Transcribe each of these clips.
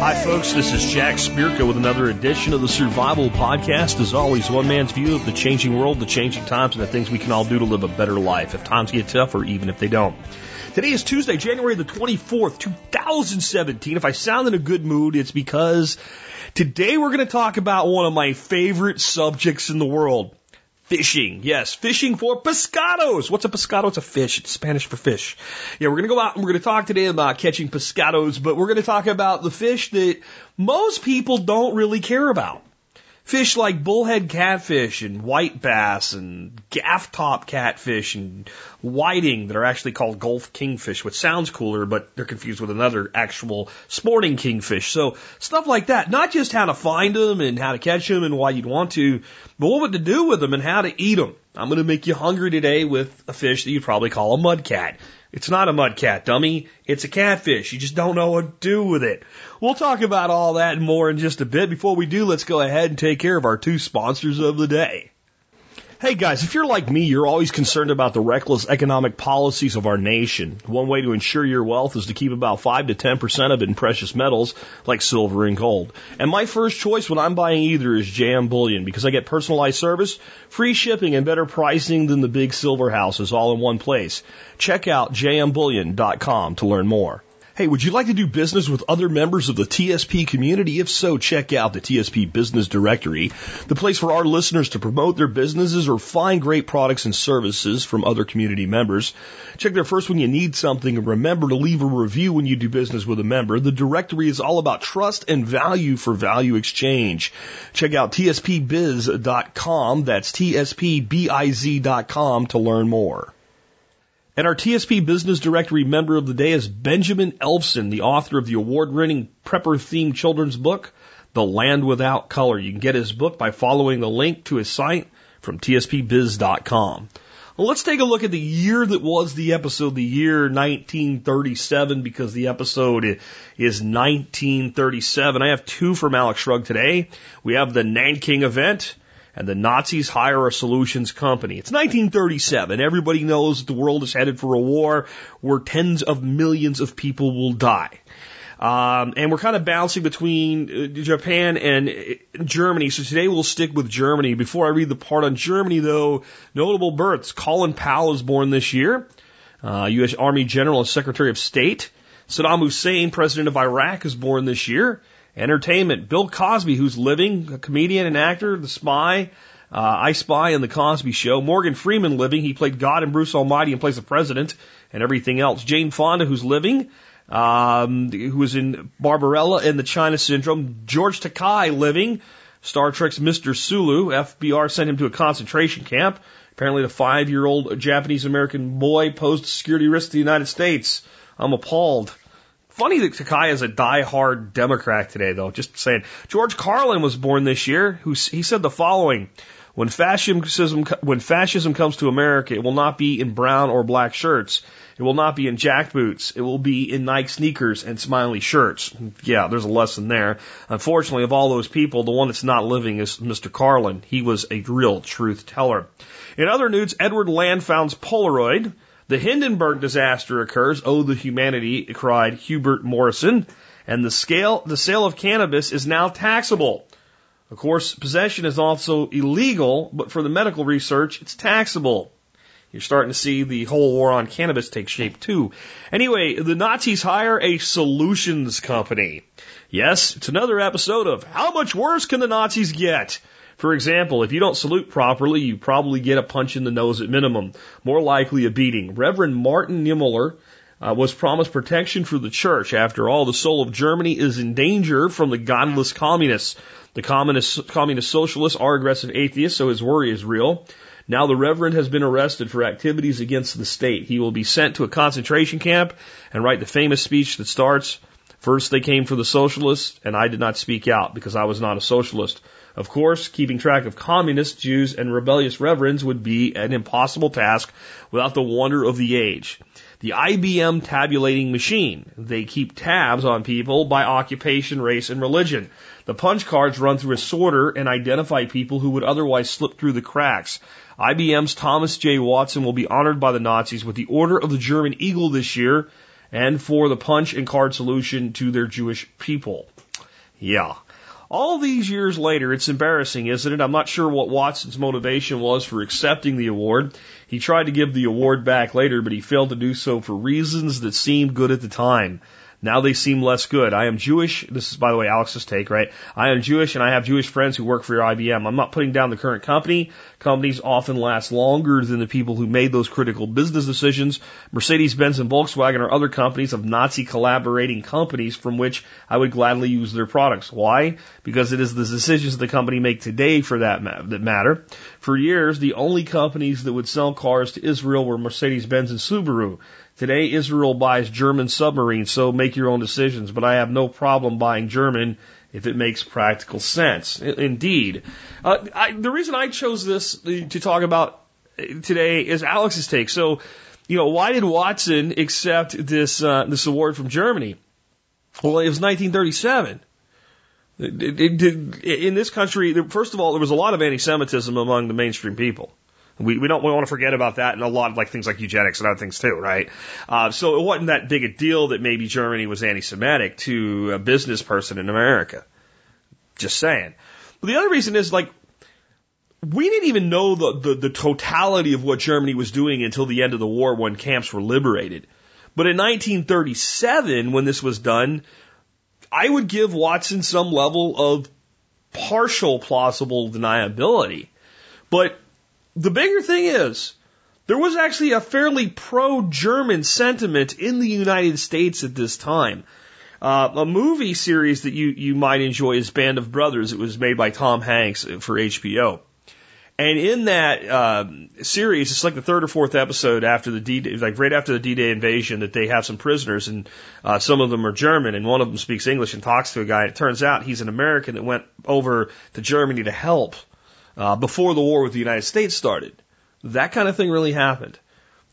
Hi, folks. This is Jack Spirko with another edition of the Survival Podcast. As always, one man's view of the changing world, the changing times, and the things we can all do to live a better life if times get tough or even if they don't. Today is Tuesday, January the 24th, 2017. If I sound in a good mood, it's because today we're going to talk about one of my favorite subjects in the world. Fishing. Yes, fishing for pescados. What's a pescado? It's a fish. It's Spanish for fish. Yeah, we're to go out and we're to talk today about catching pescados, but we're to talk about the fish that most people don't really care about. Fish like bullhead catfish and white bass and gaff top catfish and whiting that are actually called Gulf kingfish, which sounds cooler, but they're confused with another actual sporting kingfish. So stuff like that. Not just how to find them and how to catch them and why you'd want to, but what to do with them and how to eat them. I'm going to make you hungry today with a fish that you'd probably call a mudcat. It's not a mud cat, dummy. It's a catfish. You just don't know what to do with it. We'll talk about all that and more in just a bit. Before we do, let's go ahead and take care of our two sponsors of the day. Hey guys, if you're like me, you're always concerned about the reckless economic policies of our nation. One way to ensure your wealth is to keep about 5 to 10% of it in precious metals like silver and gold. And my first choice when I'm buying either is JM Bullion because I get personalized service, free shipping, and better pricing than the big silver houses all in one place. Check out jmbullion.com to learn more. Hey, would you like to do business with other members of the TSP community? If so, check out the TSP Business Directory, the place for our listeners to promote their businesses or find great products and services from other community members. Check there first when you need something and remember to leave a review when you do business with a member. The directory is all about trust and value for value exchange. Check out tspbiz.com. That's tspbiz.com to learn more. And our TSP Business Directory member of the day is Benjamin Elfson, the author of the award-winning prepper-themed children's book, The Land Without Color. You can get his book by following the link to his site from tspbiz.com. Well, let's take a look at the year that was the episode, the year 1937, because the episode is 1937. I have two from Alex Shrugged today. We have the Nanking event and the Nazis hire a solutions company. It's 1937. Everybody knows that the world is headed for a war where tens of millions of people will die. Um, and we're kind of bouncing between uh, Japan and uh, Germany. So today we'll stick with Germany. Before I read the part on Germany, though, notable births. Colin Powell is born this year. Uh, U.S. Army General and Secretary of State. Saddam Hussein, President of Iraq, is born this year. Entertainment. Bill Cosby, who's living, a comedian and actor, The Spy, uh, I Spy and The Cosby Show. Morgan Freeman living. He played God and Bruce Almighty and plays the president and everything else. Jane Fonda, who's living, um, who was in Barbarella and the China Syndrome. George Takei living. Star Trek's Mr. Sulu. FDR sent him to a concentration camp. Apparently the five-year-old Japanese American boy posed security risk to the United States. I'm appalled. Funny that Takei is a die-hard Democrat today, though. Just saying. George Carlin was born this year. Who he said the following: "When fascism when fascism comes to America, it will not be in brown or black shirts. It will not be in jack boots. It will be in Nike sneakers and smiley shirts." Yeah, there's a lesson there. Unfortunately, of all those people, the one that's not living is Mr. Carlin. He was a real truth teller. In other news, Edward Land founds Polaroid. The Hindenburg disaster occurs. Oh, the humanity, cried Herbert Morrison. And the scale, the sale of cannabis is now taxable. Of course, possession is also illegal, but for the medical research, it's taxable. You're starting to see the whole war on cannabis take shape too. Anyway, the Nazis hire a solutions company. Yes, it's another episode of How Much Worse Can the Nazis Get? For example, if you don't salute properly, you probably get a punch in the nose at minimum, more likely a beating. Reverend Martin Niemöller uh, was promised protection for the church. After all, the soul of Germany is in danger from the godless communists. The communist, communist socialists are aggressive atheists, so his worry is real. Now the Reverend has been arrested for activities against the state. He will be sent to a concentration camp and write the famous speech that starts, First they came for the socialists, and I did not speak out because I was not a socialist. Of course, keeping track of communists, Jews, and rebellious reverends would be an impossible task without the wonder of the age. The IBM tabulating machine. They keep tabs on people by occupation, race, and religion. The punch cards run through a sorter and identify people who would otherwise slip through the cracks. IBM's Thomas J. Watson will be honored by the Nazis with the Order of the German Eagle this year and for the punch and card solution to their Jewish people. Yeah. All these years later, it's embarrassing, isn't it? I'm not sure what Watson's motivation was for accepting the award. He tried to give the award back later, but he failed to do so for reasons that seemed good at the time. Now they seem less good. I am Jewish. This is, by the way, Alex's take, right? I am Jewish and I have Jewish friends who work for your IBM. I'm not putting down the current company. Companies often last longer than the people who made those critical business decisions. Mercedes-Benz and Volkswagen are other companies of Nazi collaborating companies from which I would gladly use their products. Why? Because it is the decisions the company make today for that, ma- that matter. For years, the only companies that would sell cars to Israel were Mercedes-Benz and Subaru. Today, Israel buys German submarines, so make your own decisions. But I have no problem buying German if it makes practical sense. Indeed. Uh, I, the reason I chose this to talk about today is Alex's take. So, you know, why did Watson accept this uh, this award from Germany? Well, it was 1937. It, it, it, in this country, first of all, there was a lot of anti-Semitism among the mainstream people. We, we don't we want to forget about that and a lot of like things like eugenics and other things too, right? Uh, so it wasn't that big a deal that maybe Germany was anti-Semitic to a business person in America. Just saying. But the other reason is like we didn't even know the, the, the totality of what Germany was doing until the end of the war when camps were liberated. But in 1937, when this was done, I would give Watson some level of partial plausible deniability. But the bigger thing is, there was actually a fairly pro-German sentiment in the United States at this time. Uh, a movie series that you, you might enjoy is Band of Brothers. It was made by Tom Hanks for HBO. And in that uh, series, it's like the third or fourth episode after the D, Day, like right after the D-Day invasion, that they have some prisoners, and uh, some of them are German, and one of them speaks English and talks to a guy. It turns out he's an American that went over to Germany to help uh, before the war with the United States started. That kind of thing really happened.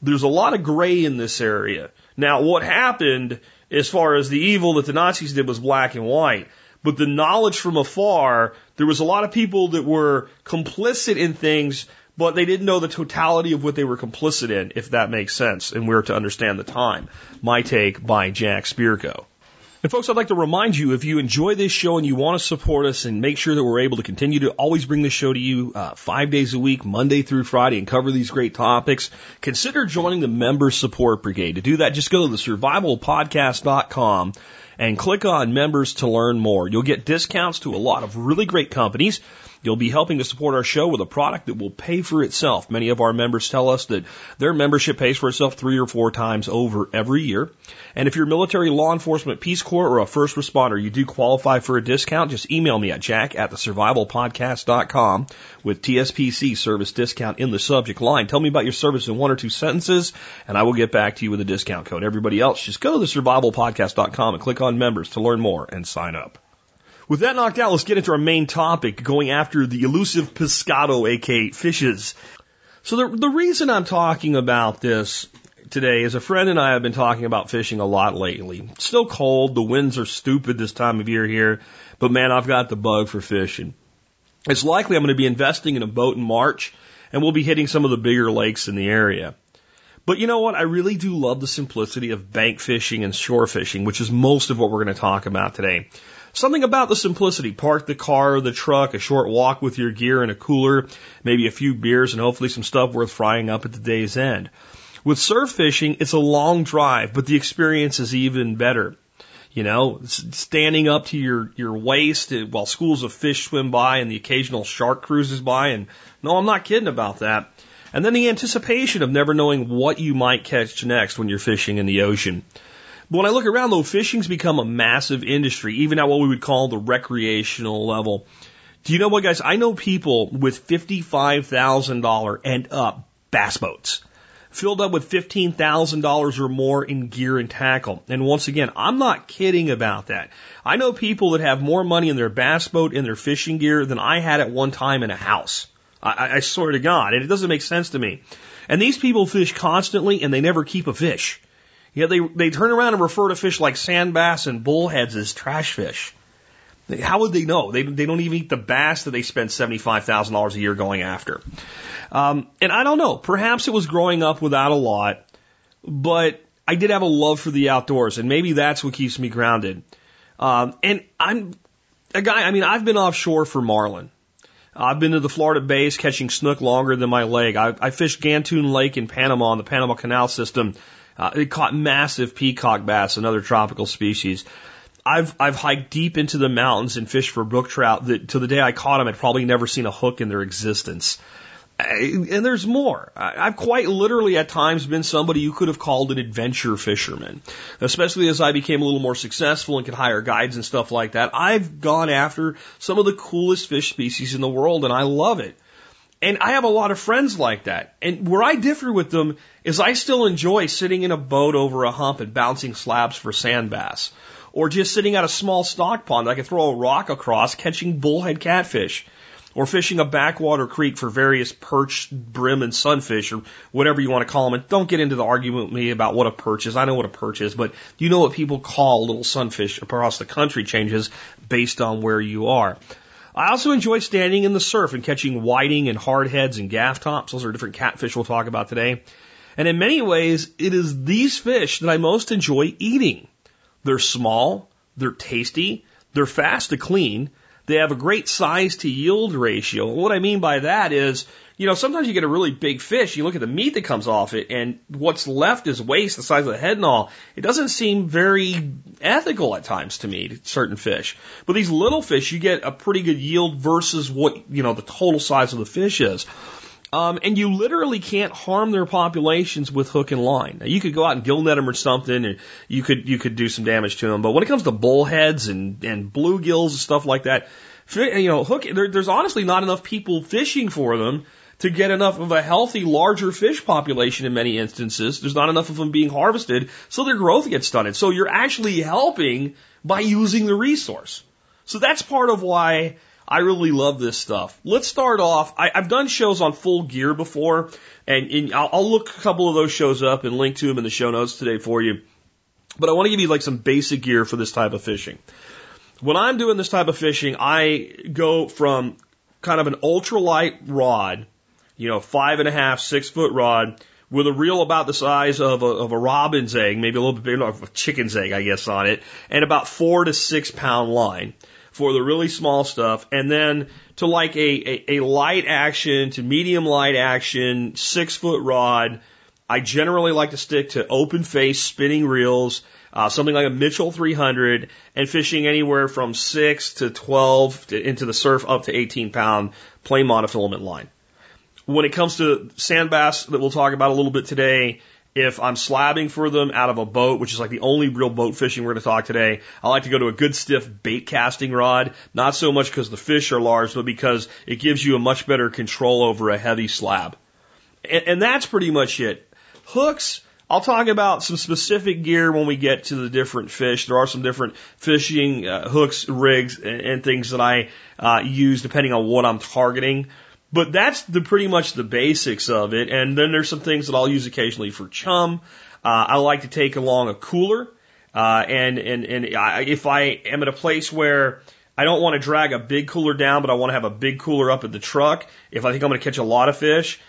There's a lot of gray in this area. Now, what happened as far as the evil that the Nazis did was black and white. But the knowledge from afar, there was a lot of people that were complicit in things, but they didn't know the totality of what they were complicit in, if that makes sense, and we're to understand the time. My take by Jack Spirko. And folks, I'd like to remind you if you enjoy this show and you want to support us and make sure that we're able to continue to always bring this show to you uh, five days a week, Monday through Friday, and cover these great topics, consider joining the Member Support Brigade. To do that, just go to the survivalpodcast.com and click on members to learn more. You'll get discounts to a lot of really great companies. You'll be helping to support our show with a product that will pay for itself. Many of our members tell us that their membership pays for itself three or four times over every year. And if you're military, law enforcement, Peace Corps, or a first responder, you do qualify for a discount. Just email me at jack at the survivalpodcast.com with TSPC service discount in the subject line. Tell me about your service in one or two sentences, and I will get back to you with a discount code. Everybody else, just go to the survivalpodcast.com and click on members to learn more and sign up. With that knocked out, let's get into our main topic, going after the elusive pescado, aka fishes. So the, the reason I'm talking about this today is a friend and I have been talking about fishing a lot lately. It's still cold, the winds are stupid this time of year here, but man, I've got the bug for fishing. It's likely I'm going to be investing in a boat in March, and we'll be hitting some of the bigger lakes in the area. But you know what? I really do love the simplicity of bank fishing and shore fishing, which is most of what we're going to talk about today. Something about the simplicity. Park the car or the truck, a short walk with your gear and a cooler, maybe a few beers and hopefully some stuff worth frying up at the day's end. With surf fishing, it's a long drive, but the experience is even better. You know, standing up to your, your waist eh, while schools of fish swim by and the occasional shark cruises by. And no, I'm not kidding about that. And then the anticipation of never knowing what you might catch next when you're fishing in the ocean. But when I look around though, fishing's become a massive industry, even at what we would call the recreational level. Do you know what guys? I know people with $55,000 and up bass boats filled up with $15,000 or more in gear and tackle. And once again, I'm not kidding about that. I know people that have more money in their bass boat and their fishing gear than I had at one time in a house. I, I swear to God. And it doesn't make sense to me. And these people fish constantly and they never keep a fish. Yet they, they turn around and refer to fish like sand bass and bullheads as trash fish. How would they know? They, they don't even eat the bass that they spend $75,000 a year going after. Um, and I don't know. Perhaps it was growing up without a lot, but I did have a love for the outdoors, and maybe that's what keeps me grounded. Um, and I'm a guy, I mean, I've been offshore for marlin. I've been to the Florida bays catching snook longer than my leg. I, I fished Gatun Lake in Panama on the Panama Canal system. Uh, it caught massive peacock bass and other tropical species. I've I've hiked deep into the mountains and fished for brook trout that to the day I caught them, I'd probably never seen a hook in their existence. And there's more. I've quite literally at times been somebody you could have called an adventure fisherman, especially as I became a little more successful and could hire guides and stuff like that. I've gone after some of the coolest fish species in the world and I love it. And I have a lot of friends like that. And where I differ with them is I still enjoy sitting in a boat over a hump and bouncing slabs for sand bass. Or just sitting at a small stock pond that I can throw a rock across catching bullhead catfish or fishing a backwater creek for various perch, brim, and sunfish, or whatever you want to call them. And don't get into the argument with me about what a perch is. I know what a perch is, but you know what people call little sunfish across the country changes based on where you are. I also enjoy standing in the surf and catching whiting and hardheads and gaff tops. Those are different catfish we'll talk about today. And in many ways, it is these fish that I most enjoy eating. They're small, they're tasty, they're fast to clean, they have a great size to yield ratio. what I mean by that is, you know, sometimes you get a really big fish, you look at the meat that comes off it, and what's left is waste the size of the head and all. It doesn't seem very ethical at times to me, certain fish. But these little fish, you get a pretty good yield versus what, you know, the total size of the fish is. Um, and you literally can't harm their populations with hook and line. Now, you could go out and gill net them or something, and you could you could do some damage to them. But when it comes to bullheads and and bluegills and stuff like that, you know, hook there, there's honestly not enough people fishing for them to get enough of a healthy, larger fish population in many instances. There's not enough of them being harvested, so their growth gets stunted. So you're actually helping by using the resource. So that's part of why I really love this stuff. Let's start off. I, have done shows on full gear before, and, and I'll, I'll look a couple of those shows up and link to them in the show notes today for you. But I want to give you like some basic gear for this type of fishing. When I'm doing this type of fishing, I go from kind of an ultralight rod, you know, five and a half, six foot rod with a reel about the size of a, of a robin's egg, maybe a little bit bigger, a chicken's egg, I guess, on it, and about four to six pound line for the really small stuff, and then to like a, a, a light action to medium light action, six foot rod. I generally like to stick to open face spinning reels, uh, something like a Mitchell 300, and fishing anywhere from 6 to 12 to, into the surf up to 18 pound plain monofilament line. When it comes to sand bass that we'll talk about a little bit today, if I'm slabbing for them out of a boat, which is like the only real boat fishing we're going to talk today, I like to go to a good stiff bait casting rod. Not so much because the fish are large, but because it gives you a much better control over a heavy slab. And, and that's pretty much it. Hooks, I'll talk about some specific gear when we get to the different fish. There are some different fishing uh, hooks, rigs, and, and, things that I uh, use depending on what I'm targeting. But that's the pretty much the basics of it. And then there's some things that I'll use occasionally for chum. Uh, I like to take along a cooler. Uh, and, and, and I, if I am at a place where I don't want to drag a big cooler down, but I want to have a big cooler up at the truck, if I think I'm going to catch a lot of fish,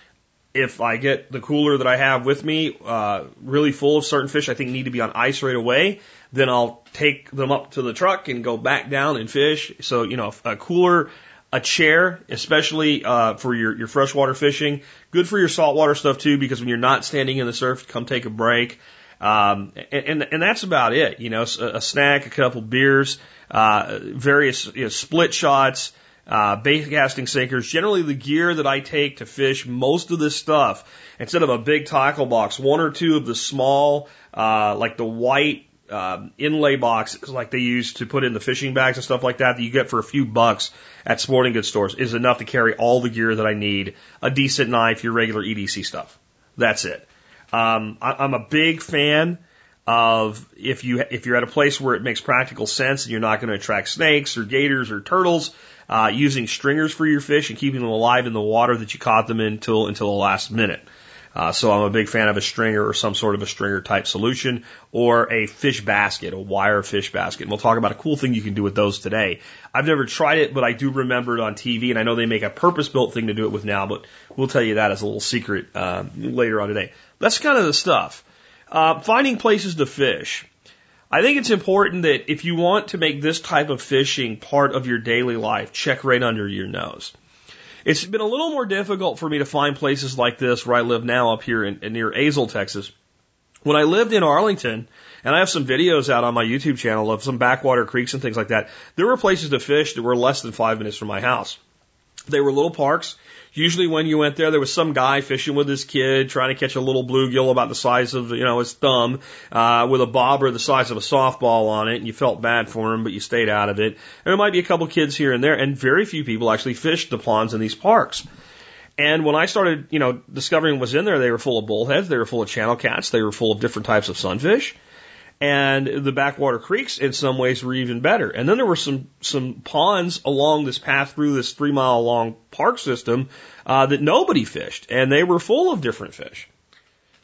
if I get the cooler that I have with me uh, really full of certain fish I think need to be on ice right away, then I'll take them up to the truck and go back down and fish. So, you know, a cooler a chair, especially uh, for your, your freshwater fishing. Good for your saltwater stuff too, because when you're not standing in the surf, come take a break. Um, and, and, that's about it. You know, a, a snack, a couple beers, uh, various you know, split shots, uh, bait casting sinkers. Generally, the gear that I take to fish most of this stuff, instead of a big tackle box, one or two of the small, uh, like the white um, inlay boxes like they use to put in the fishing bags and stuff like that that you get for a few bucks at sporting goods stores is enough to carry all the gear that I need, a decent knife, your regular EDC stuff. That's it. Um, I, I'm a big fan of if you if you're at a place where it makes practical sense and you're not going to attract snakes or gators or turtles, uh, using stringers for your fish and keeping them alive in the water that you caught them in until until the last minute. Uh, so I'm a big fan of a stringer or some sort of a stringer type solution or a fish basket, a wire fish basket. And we'll talk about a cool thing you can do with those today. I've never tried it, but I do remember it on TV and I know they make a purpose built thing to do it with now, but we'll tell you that as a little secret, uh, later on today. That's kind of the stuff. Uh, finding places to fish. I think it's important that if you want to make this type of fishing part of your daily life, check right under your nose. It's been a little more difficult for me to find places like this where I live now up here in, in near Azle, Texas. When I lived in Arlington, and I have some videos out on my YouTube channel of some backwater creeks and things like that, there were places to fish that were less than five minutes from my house. They were little parks. Usually when you went there, there was some guy fishing with his kid, trying to catch a little bluegill about the size of, you know, his thumb, uh, with a bobber the size of a softball on it, and you felt bad for him, but you stayed out of it. And there might be a couple kids here and there, and very few people actually fished the ponds in these parks. And when I started, you know, discovering what was in there, they were full of bullheads, they were full of channel cats, they were full of different types of sunfish and the backwater creeks in some ways were even better. And then there were some some ponds along this path through this three mile long park system uh, that nobody fished, and they were full of different fish.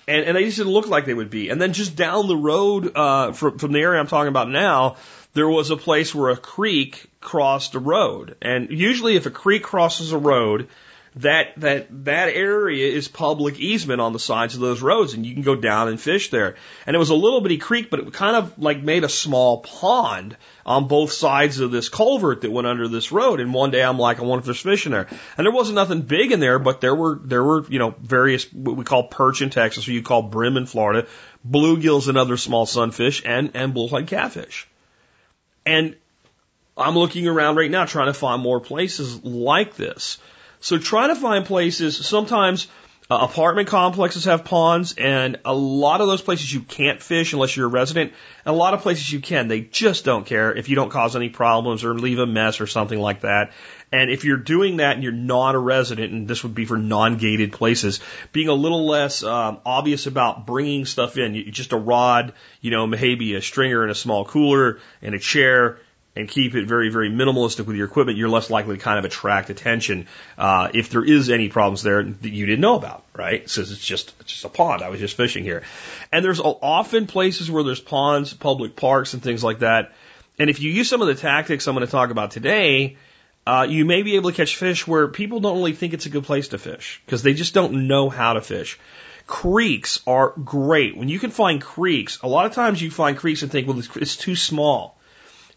And, and they just didn't look like they would be. And then just down the road uh, from from the area I'm talking about now, there was a place where a creek crossed a road. And usually, if a creek crosses a road, that that that area is public easement on the sides of those roads, and you can go down and fish there. And it was a little bitty creek, but it kind of like made a small pond on both sides of this culvert that went under this road. And one day I'm like, I wonder if there's fish in there. And there wasn't nothing big in there, but there were there were you know various what we call perch in Texas, or you call brim in Florida, bluegills and other small sunfish, and and bullhead catfish. And I'm looking around right now trying to find more places like this. So try to find places. Sometimes uh, apartment complexes have ponds, and a lot of those places you can't fish unless you're a resident. And a lot of places you can. They just don't care if you don't cause any problems or leave a mess or something like that. And if you're doing that and you're not a resident, and this would be for non-gated places, being a little less um, obvious about bringing stuff in, just a rod, you know, maybe a stringer and a small cooler and a chair and keep it very, very minimalistic with your equipment, you're less likely to kind of attract attention uh, if there is any problems there that you didn't know about, right? Says it's just it's just a pond. I was just fishing here, and there's often places where there's ponds, public parks, and things like that. And if you use some of the tactics I'm going to talk about today, uh, you may be able to catch fish where people don't really think it's a good place to fish because they just don't know how to fish. Creeks are great. When you can find creeks, a lot of times you find creeks and think, well, it's too small.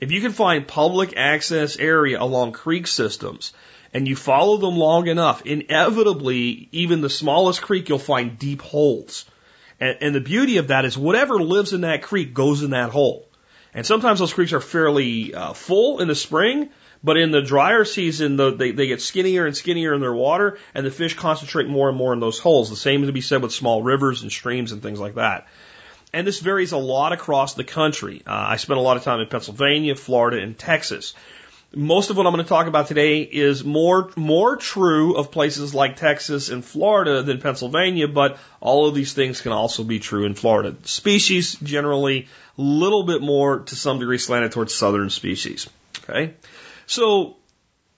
If you can find public access area along creek systems and you follow them long enough, inevitably, even the smallest creek, you'll find deep holes. And, and the beauty of that is whatever lives in that creek goes in that hole. And sometimes those creeks are fairly uh, full in the spring, but in the drier season, the, they, they get skinnier and skinnier in their water, and the fish concentrate more and more in those holes. The same to be said with small rivers and streams and things like that. And this varies a lot across the country. Uh, I spent a lot of time in Pennsylvania, Florida, and Texas. Most of what I'm going to talk about today is more more true of places like Texas and Florida than Pennsylvania, but all of these things can also be true in Florida. Species generally a little bit more to some degree slanted towards southern species. Okay? So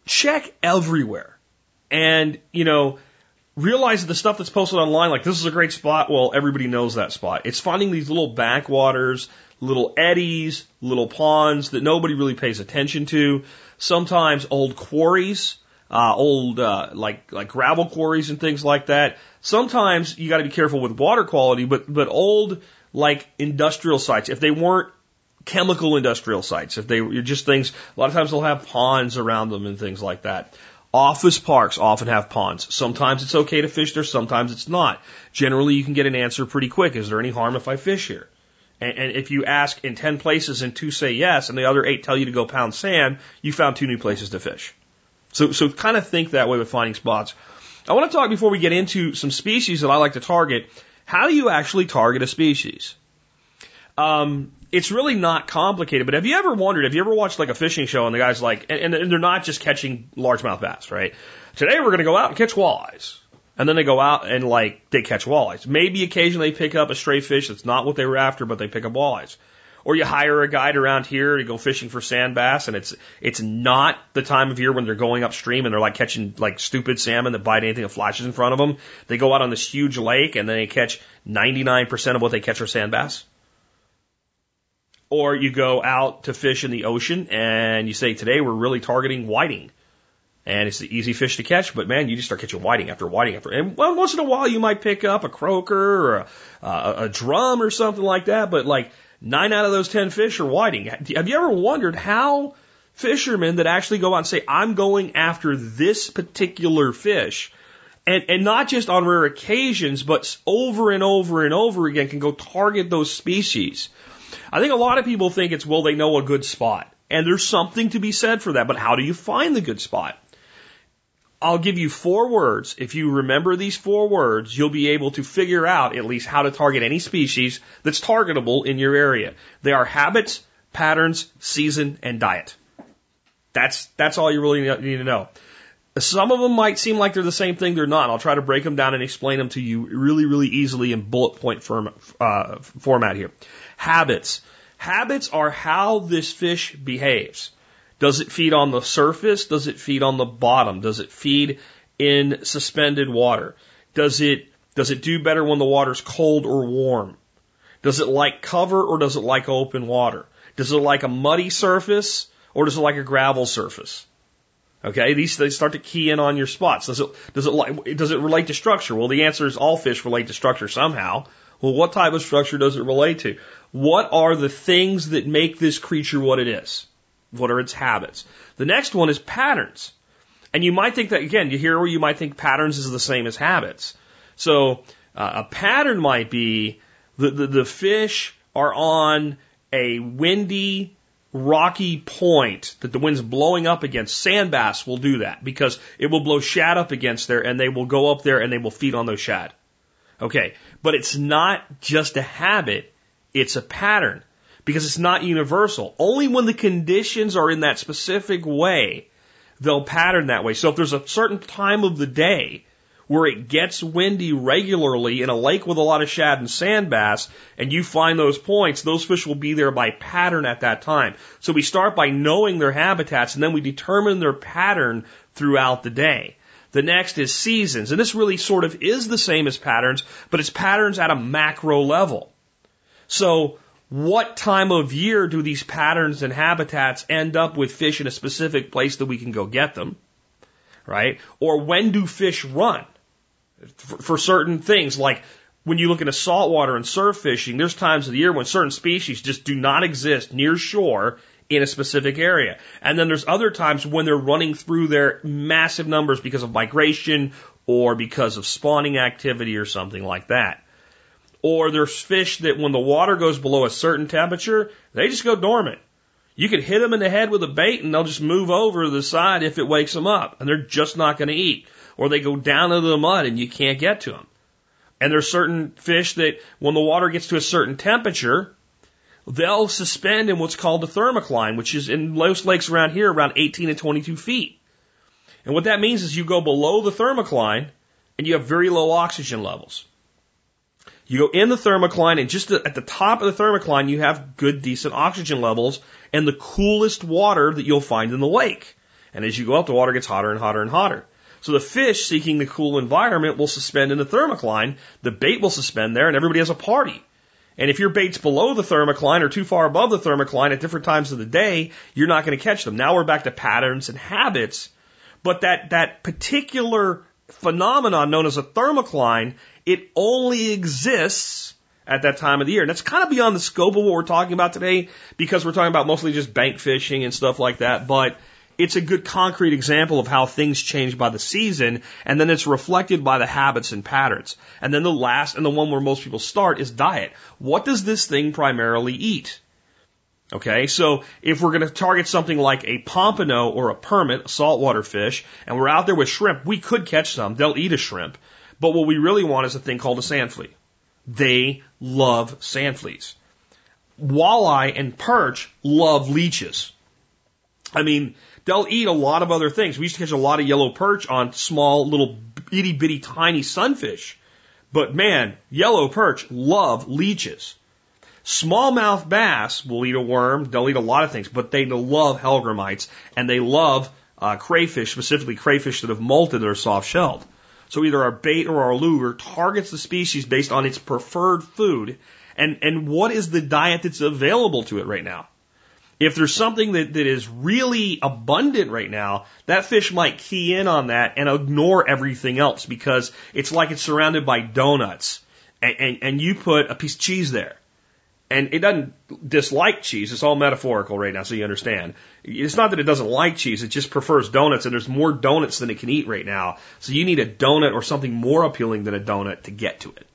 check everywhere. And, you know, realize that the stuff that's posted online, like this is a great spot, well, everybody knows that spot. It's finding these little backwaters, little eddies, little ponds that nobody really pays attention to. Sometimes old quarries, uh, old uh, like like gravel quarries and things like that. Sometimes you got to be careful with water quality, but but old like industrial sites, if they weren't chemical industrial sites, if they were just things, a lot of times they'll have ponds around them and things like that. Office parks often have ponds. Sometimes it's okay to fish there, sometimes it's not. Generally, you can get an answer pretty quick. Is there any harm if I fish here? And, and if you ask in 10 places and two say yes, and the other eight tell you to go pound sand, you found two new places to fish. So, so kind of think that way with finding spots. I want to talk before we get into some species that I like to target. How do you actually target a species? Um, it's really not complicated. But have you ever wondered? Have you ever watched like a fishing show and the guy's like, and, and they're not just catching largemouth bass, right? Today we're going to go out and catch walleyes. And then they go out and like they catch walleyes. Maybe occasionally they pick up a stray fish that's not what they were after, but they pick up walleyes. Or you hire a guide around here to go fishing for sand bass, and it's it's not the time of year when they're going upstream and they're like catching like stupid salmon that bite anything that flashes in front of them. They go out on this huge lake and then they catch 99% of what they catch are sand bass. Or you go out to fish in the ocean and you say, today we're really targeting whiting. And it's the easy fish to catch, but man, you just start catching whiting after whiting after. And once in a while, you might pick up a croaker or a, a, a drum or something like that. But like nine out of those ten fish are whiting. Have you ever wondered how fishermen that actually go out and say, "I'm going after this particular fish," and and not just on rare occasions, but over and over and over again, can go target those species. I think a lot of people think it's well, they know a good spot. And there's something to be said for that, but how do you find the good spot? I'll give you four words. If you remember these four words, you'll be able to figure out at least how to target any species that's targetable in your area. They are habits, patterns, season, and diet. That's, that's all you really need to know. Some of them might seem like they're the same thing. They're not. I'll try to break them down and explain them to you really, really easily in bullet point firm, uh, format here. Habits. Habits are how this fish behaves. Does it feed on the surface? Does it feed on the bottom? Does it feed in suspended water? Does it, does it do better when the water's cold or warm? Does it like cover or does it like open water? Does it like a muddy surface or does it like a gravel surface? Okay, these they start to key in on your spots. Does it does it like does it relate to structure? Well, the answer is all fish relate to structure somehow. Well, what type of structure does it relate to? What are the things that make this creature what it is? What are its habits? The next one is patterns. And you might think that, again, you hear where you might think patterns is the same as habits. So uh, a pattern might be the, the, the fish are on a windy, rocky point that the wind's blowing up against. Sand bass will do that because it will blow shad up against there and they will go up there and they will feed on those shad. Okay. But it's not just a habit. It's a pattern because it's not universal. Only when the conditions are in that specific way, they'll pattern that way. So if there's a certain time of the day where it gets windy regularly in a lake with a lot of shad and sand bass, and you find those points, those fish will be there by pattern at that time. So we start by knowing their habitats and then we determine their pattern throughout the day. The next is seasons. And this really sort of is the same as patterns, but it's patterns at a macro level. So what time of year do these patterns and habitats end up with fish in a specific place that we can go get them? Right? Or when do fish run? For, for certain things, like when you look into saltwater and surf fishing, there's times of the year when certain species just do not exist near shore in a specific area. And then there's other times when they're running through their massive numbers because of migration or because of spawning activity or something like that. Or there's fish that when the water goes below a certain temperature, they just go dormant. You could hit them in the head with a bait and they'll just move over to the side if it wakes them up and they're just not going to eat. Or they go down into the mud and you can't get to them. And there's certain fish that when the water gets to a certain temperature, they'll suspend in what's called the thermocline, which is in most lakes around here around 18 to 22 feet. And what that means is you go below the thermocline and you have very low oxygen levels. You go in the thermocline, and just at the top of the thermocline, you have good, decent oxygen levels and the coolest water that you'll find in the lake. And as you go up, the water gets hotter and hotter and hotter. So the fish seeking the cool environment will suspend in the thermocline, the bait will suspend there, and everybody has a party. And if your bait's below the thermocline or too far above the thermocline at different times of the day, you're not going to catch them. Now we're back to patterns and habits. But that, that particular phenomenon known as a thermocline it only exists at that time of the year. And that's kind of beyond the scope of what we're talking about today because we're talking about mostly just bank fishing and stuff like that. But it's a good concrete example of how things change by the season and then it's reflected by the habits and patterns. And then the last and the one where most people start is diet. What does this thing primarily eat? Okay, so if we're going to target something like a pompano or a permit, a saltwater fish, and we're out there with shrimp, we could catch some. They'll eat a shrimp. But what we really want is a thing called a sand flea. They love sand fleas. Walleye and perch love leeches. I mean, they'll eat a lot of other things. We used to catch a lot of yellow perch on small, little, itty bitty, tiny sunfish. But man, yellow perch love leeches. Smallmouth bass will eat a worm. They'll eat a lot of things, but they love hellgrammites and they love uh, crayfish, specifically crayfish that have molted that are soft shelled. So either our bait or our lure targets the species based on its preferred food and, and what is the diet that's available to it right now. If there's something that, that is really abundant right now, that fish might key in on that and ignore everything else because it's like it's surrounded by donuts and, and, and you put a piece of cheese there. And it doesn't dislike cheese. It's all metaphorical right now, so you understand. It's not that it doesn't like cheese. It just prefers donuts, and there's more donuts than it can eat right now. So you need a donut or something more appealing than a donut to get to it.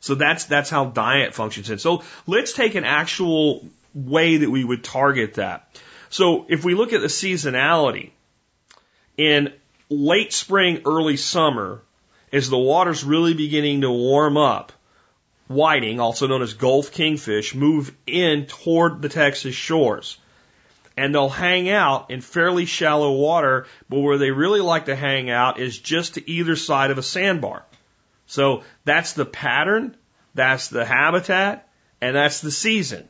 So that's that's how diet functions. And so let's take an actual way that we would target that. So if we look at the seasonality, in late spring, early summer, as the water's really beginning to warm up, whiting, also known as Gulf kingfish, move in toward the Texas shores. And they'll hang out in fairly shallow water, but where they really like to hang out is just to either side of a sandbar. So that's the pattern, that's the habitat, and that's the season.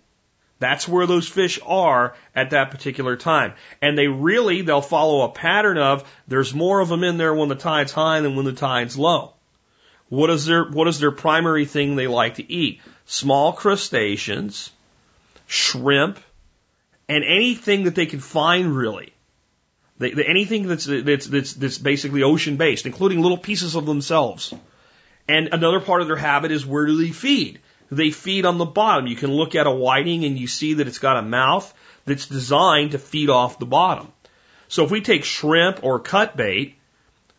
That's where those fish are at that particular time. And they really, they'll follow a pattern of there's more of them in there when the tide's high than when the tide's low. What is their, what is their primary thing they like to eat? Small crustaceans, shrimp, and anything that they can find really. They, they, anything that's, that's, that's, that's basically ocean based, including little pieces of themselves. And another part of their habit is where do they feed? They feed on the bottom. You can look at a whiting and you see that it's got a mouth that's designed to feed off the bottom. So if we take shrimp or cut bait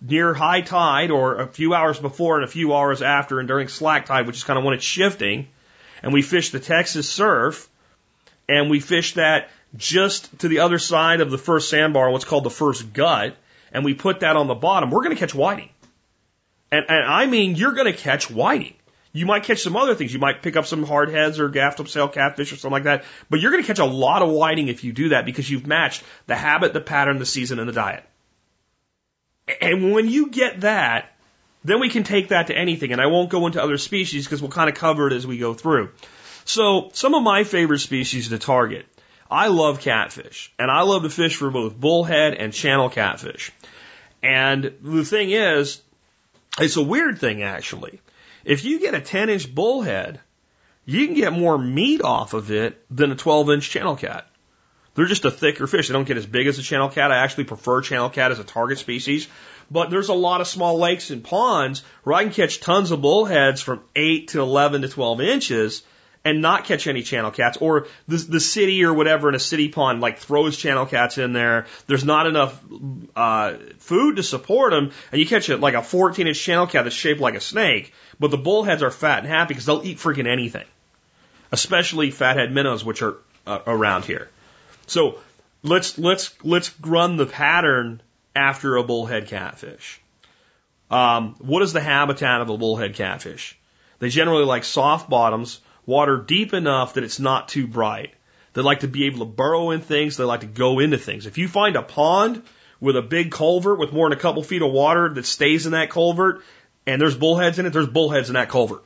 near high tide or a few hours before and a few hours after and during slack tide, which is kind of when it's shifting, and we fish the Texas surf and we fish that just to the other side of the first sandbar, what's called the first gut, and we put that on the bottom, we're going to catch whiting. And, and I mean, you're going to catch whiting. You might catch some other things. You might pick up some hardheads or gafftopsail catfish or something like that. But you're going to catch a lot of whiting if you do that because you've matched the habit, the pattern, the season, and the diet. And when you get that, then we can take that to anything. And I won't go into other species because we'll kind of cover it as we go through. So some of my favorite species to target. I love catfish and I love to fish for both bullhead and channel catfish. And the thing is, it's a weird thing actually. If you get a 10 inch bullhead, you can get more meat off of it than a 12 inch channel cat. They're just a thicker fish. They don't get as big as a channel cat. I actually prefer channel cat as a target species. But there's a lot of small lakes and ponds where I can catch tons of bullheads from 8 to 11 to 12 inches and not catch any channel cats. Or the, the city or whatever in a city pond like throws channel cats in there. There's not enough uh, food to support them. And you catch it like a 14 inch channel cat that's shaped like a snake. But the bullheads are fat and happy because they'll eat freaking anything. Especially fathead minnows, which are uh, around here. So let's let's let's run the pattern after a bullhead catfish. Um, what is the habitat of a bullhead catfish? They generally like soft bottoms, water deep enough that it's not too bright. They like to be able to burrow in things. They like to go into things. If you find a pond with a big culvert with more than a couple feet of water that stays in that culvert, and there's bullheads in it, there's bullheads in that culvert.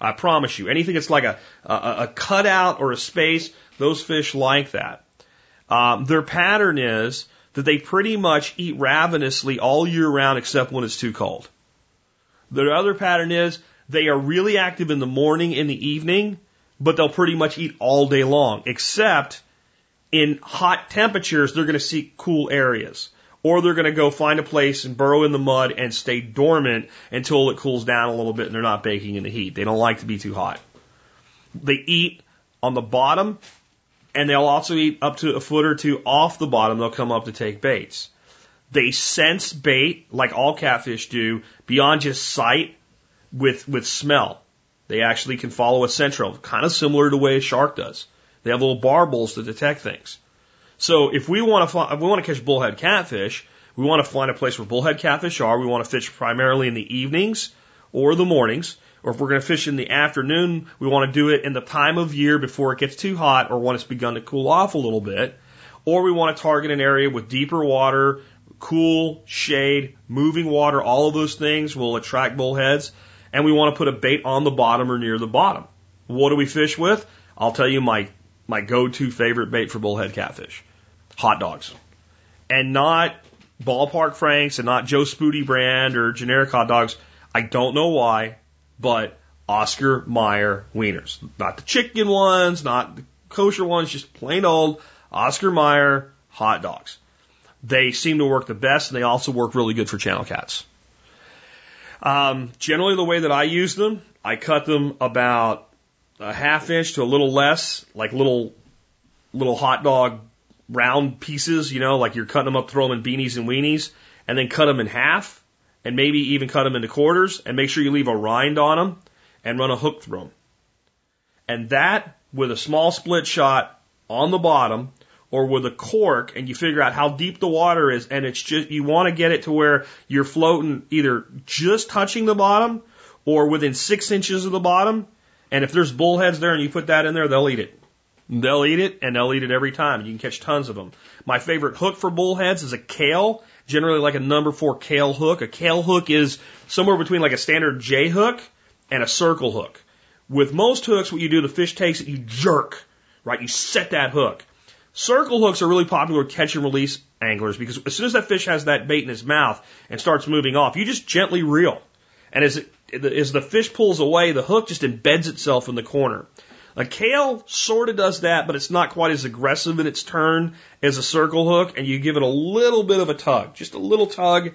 I promise you. Anything that's like a, a, a cutout or a space, those fish like that. Um, their pattern is that they pretty much eat ravenously all year round except when it's too cold. Their other pattern is they are really active in the morning and the evening, but they'll pretty much eat all day long, except in hot temperatures, they're going to seek cool areas. Or they're going to go find a place and burrow in the mud and stay dormant until it cools down a little bit and they're not baking in the heat. They don't like to be too hot. They eat on the bottom and they'll also eat up to a foot or two off the bottom. They'll come up to take baits. They sense bait like all catfish do beyond just sight with, with smell. They actually can follow a central, kind of similar to the way a shark does. They have little barbels to detect things. So if we want to, if we want to catch bullhead catfish, we want to find a place where bullhead catfish are. We want to fish primarily in the evenings or the mornings or if we're going to fish in the afternoon, we want to do it in the time of year before it gets too hot or when it's begun to cool off a little bit. Or we want to target an area with deeper water, cool, shade, moving water, all of those things will attract bullheads. And we want to put a bait on the bottom or near the bottom. What do we fish with? I'll tell you my, my go-to favorite bait for bullhead catfish. Hot dogs. And not ballpark franks and not Joe Spooty brand or generic hot dogs. I don't know why but Oscar Mayer wieners. Not the chicken ones, not the kosher ones, just plain old Oscar Mayer hot dogs. They seem to work the best, and they also work really good for channel cats. Um, generally, the way that I use them, I cut them about a half inch to a little less, like little little hot dog round pieces, you know, like you're cutting them up, throw them in beanies and weenies, and then cut them in half, and maybe even cut them into quarters, and make sure you leave a rind on them, and run a hook through them. And that, with a small split shot on the bottom, or with a cork and you figure out how deep the water is and it's just, you want to get it to where you're floating either just touching the bottom or within six inches of the bottom. And if there's bullheads there and you put that in there, they'll eat it. They'll eat it and they'll eat it every time. You can catch tons of them. My favorite hook for bullheads is a Kahle, generally like a number four Kahle hook. A Kahle hook is somewhere between like a standard J hook and a circle hook. With most hooks, what you do, the fish takes it, you jerk, right? You set that hook. Circle hooks are really popular with catch and release anglers because as soon as that fish has that bait in his mouth and starts moving off, you just gently reel. And as, it, as the fish pulls away, the hook just embeds itself in the corner. A Kahle sort of does that, but it's not quite as aggressive in its turn as a circle hook, and you give it a little bit of a tug, just a little tug.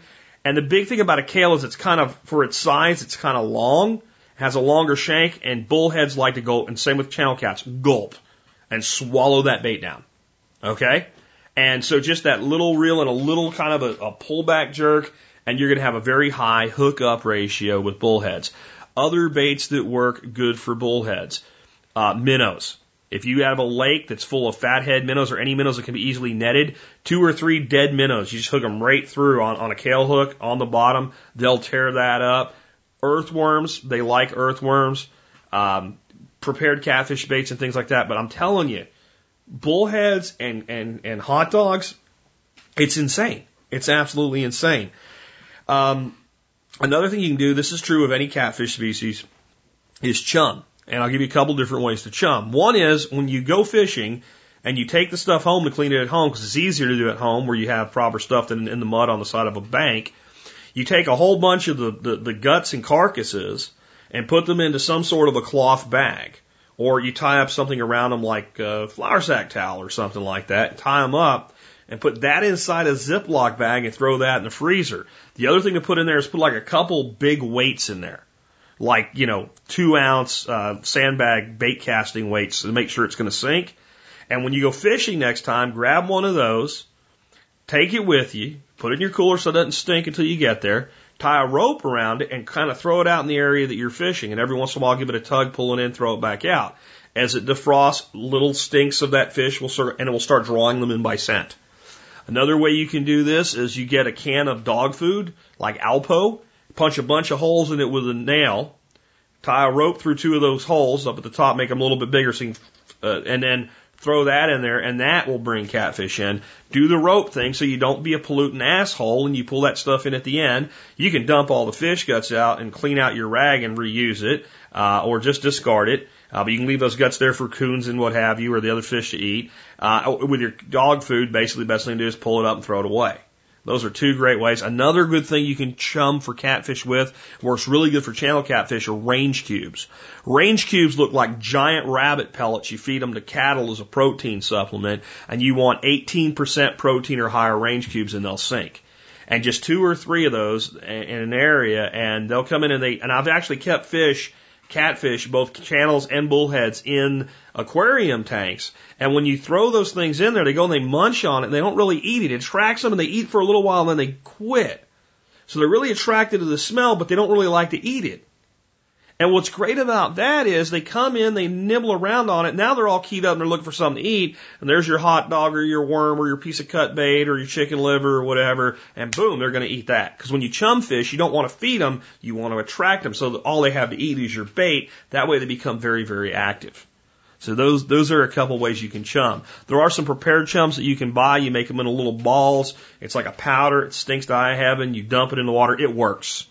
And the big thing about a Kahle is it's kind of, for its size, it's kind of long, has a longer shank, and bullheads like to go, and same with channel cats, gulp and swallow that bait down. Okay? And so just that little reel and a little kind of a, a pullback jerk, and you're going to have a very high hook up ratio with bullheads. Other baits that work good for bullheads, uh, minnows. If you have a lake that's full of fathead minnows or any minnows that can be easily netted, two or three dead minnows, you just hook them right through on, on a Kahle hook on the bottom. They'll tear that up. Earthworms, they like earthworms. Um, prepared catfish baits and things like that. But I'm telling you, bullheads and, and, and hot dogs, it's insane. It's absolutely insane. Um, another thing you can do, this is true of any catfish species, is chum. And I'll give you a couple different ways to chum. One is when you go fishing and you take the stuff home to clean it at home because it's easier to do at home where you have proper stuff than in the mud on the side of a bank. You take a whole bunch of the, the, the guts and carcasses and put them into some sort of a cloth bag or you tie up something around them like a flour sack towel or something like that, tie them up and put that inside a Ziploc bag and throw that in the freezer. The other thing to put in there is put like a couple big weights in there, like, you know, two ounce uh, sandbag bait casting weights to make sure it's going to sink. And when you go fishing next time, grab one of those, take it with you, put it in your cooler so it doesn't stink until you get there, tie a rope around it and kind of throw it out in the area that you're fishing. And every once in a while, give it a tug, pull it in, throw it back out. As it defrosts, little stinks of that fish will start, and it will start drawing them in by scent. Another way you can do this is you get a can of dog food, like Alpo, punch a bunch of holes in it with a nail, tie a rope through two of those holes up at the top, make them a little bit bigger, so you can, uh, and then throw that in there, and that will bring catfish in. Do the rope thing so you don't be a pollutant asshole and you pull that stuff in at the end. You can dump all the fish guts out and clean out your rag and reuse it, uh, or just discard it. Uh, but you can leave those guts there for coons and what have you, or the other fish to eat. Uh, with your dog food, basically the best thing to do is pull it up and throw it away. Those are two great ways. Another good thing you can chum for catfish with, works really good for channel catfish, are range cubes. Range cubes look like giant rabbit pellets. You feed them to cattle as a protein supplement, and you want 18% protein or higher range cubes, and they'll sink. And just two or three of those in an area, and they'll come in and they, and I've actually kept fish catfish, both channels and bullheads, in aquarium tanks. And when you throw those things in there, they go and they munch on it and they don't really eat it. It attracts them and they eat for a little while and then they quit. So they're really attracted to the smell, but they don't really like to eat it. And what's great about that is they come in, they nibble around on it. Now they're all keyed up and they're looking for something to eat. And there's your hot dog or your worm or your piece of cut bait or your chicken liver or whatever. And boom, they're going to eat that. Because when you chum fish, you don't want to feed them. You want to attract them so that all they have to eat is your bait. That way they become very, very active. So those those are a couple ways you can chum. There are some prepared chums that you can buy. You make them in little balls. It's like a powder. It stinks to high heaven. You dump it in the water. It works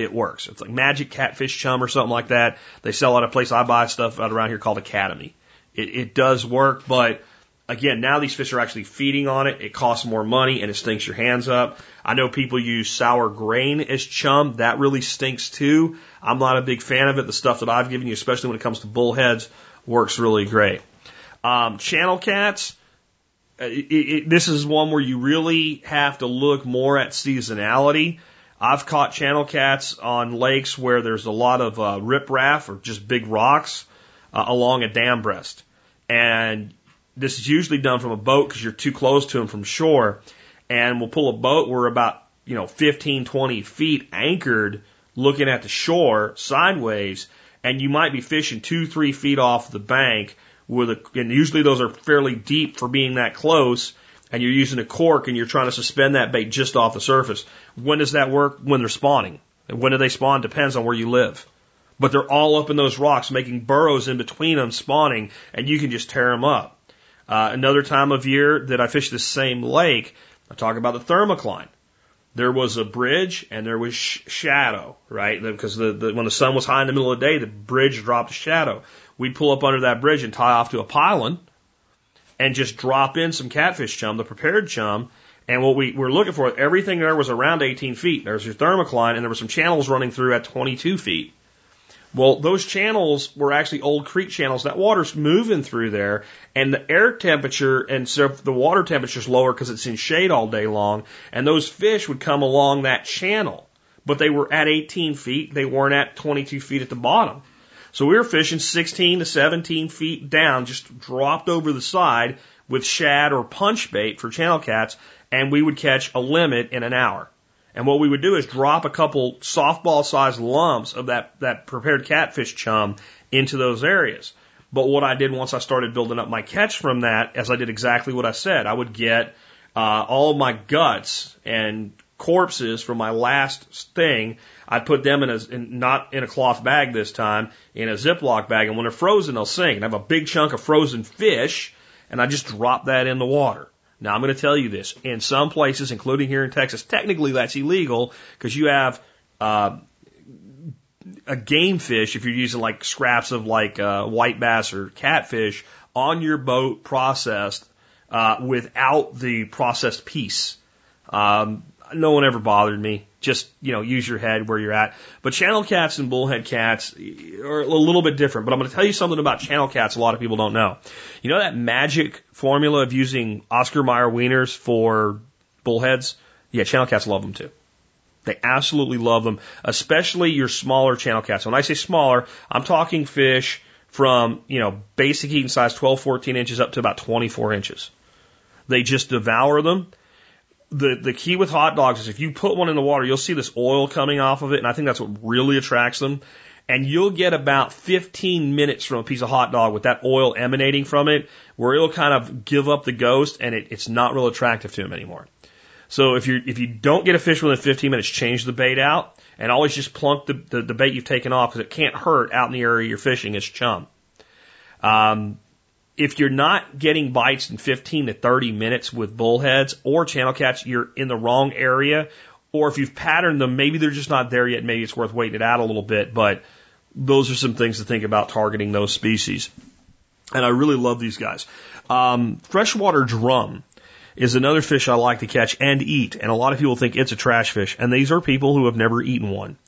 it works. It's like Magic Catfish Chum or something like that. They sell at a place I buy stuff out around here called Academy. It, it does work, but again, now these fish are actually feeding on it. It costs more money and it stinks your hands up. I know people use sour grain as chum. That really stinks too. I'm not a big fan of it. The stuff that I've given you, especially when it comes to bullheads, works really great. Um, channel cats, it, it, this is one where you really have to look more at seasonality. I've caught channel cats on lakes where there's a lot of uh, riprap or just big rocks uh, along a dam breast. And this is usually done from a boat because you're too close to them from shore. And we'll pull a boat, we're about, you know, 15, 20 feet anchored looking at the shore sideways. And you might be fishing two, three feet off the bank with a, and usually those are fairly deep for being that close and you're using a cork and you're trying to suspend that bait just off the surface. When does that work? When they're spawning. And when do they spawn depends on where you live. But they're all up in those rocks, making burrows in between them, spawning, and you can just tear them up. Uh, another time of year that I fished the same lake, I talk about the thermocline. There was a bridge and there was sh- shadow, right? Because the, the, when the sun was high in the middle of the day, the bridge dropped a shadow. We'd pull up under that bridge and tie off to a pylon and just drop in some catfish chum, the prepared chum. And what we were looking for, everything there was around 18 feet. There was your thermocline, and there were some channels running through at 22 feet. Well, those channels were actually old creek channels. That water's moving through there, and the air temperature and so the water temperature's lower because it's in shade all day long, and those fish would come along that channel. But they were at 18 feet. They weren't at 22 feet at the bottom. So we were fishing 16 to 17 feet down, just dropped over the side with shad or punch bait for channel cats, and we would catch a limit in an hour. And what we would do is drop a couple softball sized lumps of that, that prepared catfish chum into those areas. But what I did once I started building up my catch from that, as I did exactly what I said, I would get uh, all my guts and corpses from my last thing. I'd put them in a, in, not in a cloth bag this time, in a Ziploc bag. And when they're frozen, they'll sink. And I have a big chunk of frozen fish, and I just drop that in the water. Now I'm going to tell you this. In some places, including here in Texas, technically that's illegal because you have uh, a game fish if you're using like scraps of like uh, white bass or catfish on your boat processed uh, without the processed piece. Um, no one ever bothered me. Just, you know, use your head where you're at. But channel cats and bullhead cats are a little bit different. But I'm going to tell you something about channel cats a lot of people don't know. You know that magic formula of using Oscar Mayer wieners for bullheads? Yeah, channel cats love them too. They absolutely love them, especially your smaller channel cats. When I say smaller, I'm talking fish from, you know, basic eating size 12, 14 inches up to about 24 inches. They just devour them the the key with hot dogs is if you put one in the water, you'll see this oil coming off of it, and I think that's what really attracts them. And you'll get about 15 minutes from a piece of hot dog with that oil emanating from it, where it'll kind of give up the ghost, and it, it's not real attractive to them anymore. So if you if you don't get a fish within 15 minutes, change the bait out, and always just plunk the, the, the bait you've taken off because it can't hurt out in the area you're fishing. It's chum. Um, if you're not getting bites in 15 to 30 minutes with bullheads or channel cats, you're in the wrong area. Or if you've patterned them, maybe they're just not there yet. Maybe it's worth waiting it out a little bit. But those are some things to think about targeting those species. And I really love these guys. Um, freshwater drum is another fish I like to catch and eat. And a lot of people think it's a trash fish. And these are people who have never eaten one.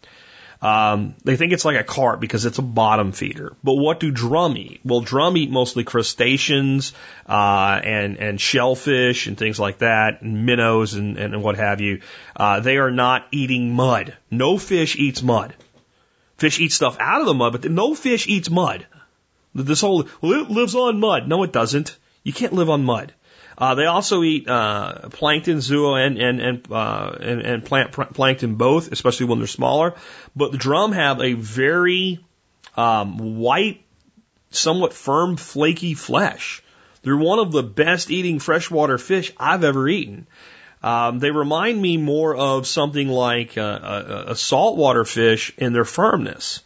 Um, they think it's like a carp because it's a bottom feeder. But what do drum eat? Well, drum eat mostly crustaceans uh, and and shellfish and things like that, and minnows and, and what have you. Uh, they are not eating mud. No fish eats mud. Fish eat stuff out of the mud, but no fish eats mud. This whole well, it lives on mud. No, it doesn't. You can't live on mud. Uh, they also eat uh, plankton, zooplankton, and and and, uh, and, and plant plankton both, especially when they're smaller. But the drum have a very um, white, somewhat firm, flaky flesh. They're one of the best eating freshwater fish I've ever eaten. Um, they remind me more of something like a, a, a saltwater fish in their firmness.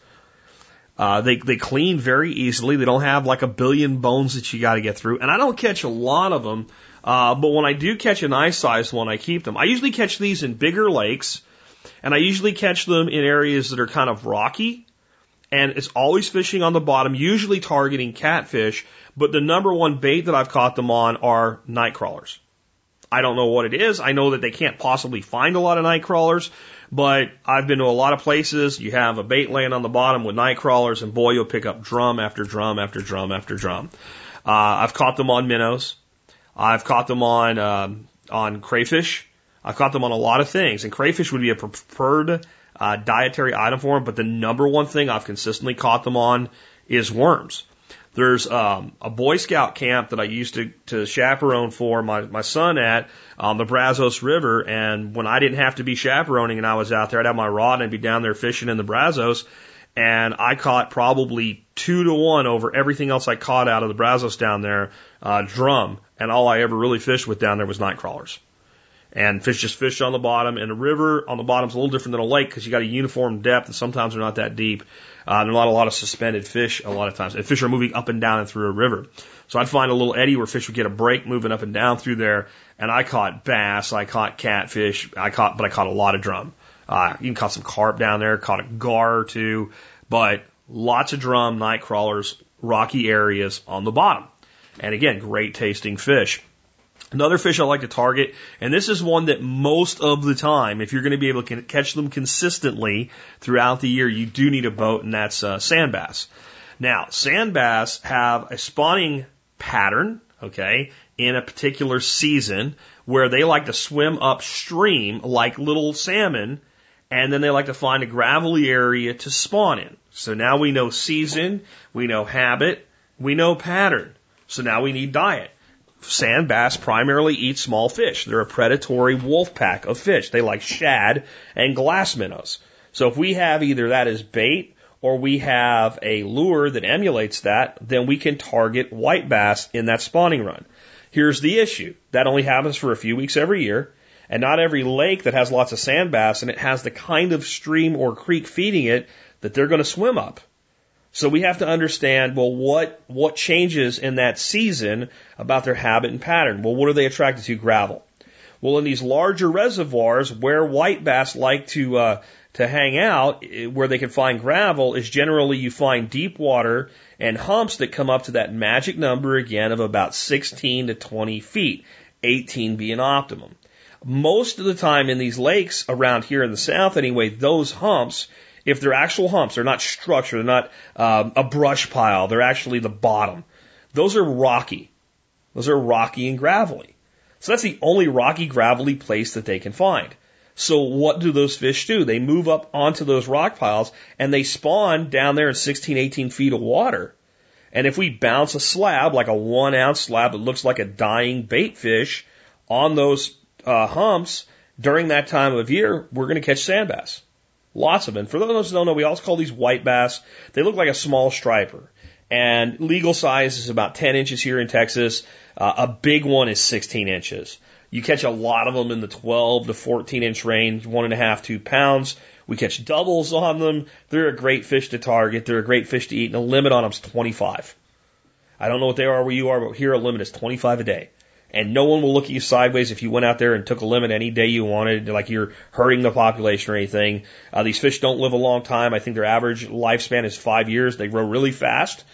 Uh, they they clean very easily. They don't have like a billion bones that you got to get through. And I don't catch a lot of them, uh, but when I do catch an ice sized one, I keep them. I usually catch these in bigger lakes, and I usually catch them in areas that are kind of rocky. And it's always fishing on the bottom, usually targeting catfish. But the number one bait that I've caught them on are night crawlers. I don't know what it is. I know that they can't possibly find a lot of night crawlers, but I've been to a lot of places. You have a bait laying on the bottom with night crawlers, and boy, you'll pick up drum after drum after drum after drum. Uh, I've caught them on minnows. I've caught them on um, on crayfish. I've caught them on a lot of things, and crayfish would be a preferred uh, dietary item for them. But the number one thing I've consistently caught them on is worms. There's um, a Boy Scout camp that I used to, to chaperone for my, my son at on the Brazos River. And when I didn't have to be chaperoning and I was out there, I'd have my rod and I'd be down there fishing in the Brazos. And I caught probably two to one over everything else I caught out of the Brazos down there, uh, drum. And all I ever really fished with down there was night crawlers. And fish just fish on the bottom. And the river on the bottom is a little different than a lake because you got a uniform depth and sometimes they're not that deep. Uh, there's not a lot of suspended fish a lot of times. And fish are moving up and down and through a river. So I'd find a little eddy where fish would get a break moving up and down through there. And I caught bass, I caught catfish, I caught, but I caught a lot of drum. Uh, even caught some carp down there, caught a gar or two, but lots of drum, night crawlers, rocky areas on the bottom. And again, great tasting fish. Another fish I like to target, and this is one that most of the time, if you're going to be able to catch them consistently throughout the year, you do need a boat, and that's uh, sand bass. Now, sand bass have a spawning pattern, okay, in a particular season where they like to swim upstream like little salmon, and then they like to find a gravelly area to spawn in. So now we know season, we know habit, we know pattern. So now we need diet sand bass primarily eat small fish. They're a predatory wolf pack of fish. They like shad and glass minnows. So if we have either that as bait or we have a lure that emulates that, then we can target white bass in that spawning run. Here's the issue. That only happens for a few weeks every year. And not every lake that has lots of sand bass and it has the kind of stream or creek feeding it that they're going to swim up. So we have to understand, well, what, what changes in that season about their habit and pattern? Well, what are they attracted to? Gravel. Well, in these larger reservoirs where white bass like to, uh, to hang out, eh, where they can find gravel, is generally you find deep water and humps that come up to that magic number again of about 16 to 20 feet, 18 being optimum. Most of the time in these lakes around here in the south anyway, those humps if they're actual humps, they're not structure, they're not um, a brush pile, they're actually the bottom. Those are rocky. Those are rocky and gravelly. So that's the only rocky, gravelly place that they can find. So what do those fish do? They move up onto those rock piles and they spawn down there in 16, 18 feet of water. And if we bounce a slab, like a one ounce slab that looks like a dying bait fish on those uh, humps during that time of year, we're going to catch sand bass. Lots of them. For those who don't know, we also call these white bass. They look like a small striper. And legal size is about 10 inches here in Texas. Uh, a big one is 16 inches. You catch a lot of them in the 12 to 14 inch range, one and a half, two pounds. We catch doubles on them. They're a great fish to target. They're a great fish to eat, and the limit on them is 25. I don't know what they are where you are, but here a limit is 25 a day and no one will look at you sideways if you went out there and took a limit any day you wanted, like you're hurting the population or anything. Uh, these fish don't live a long time. I think their average lifespan is five years. They grow really fast.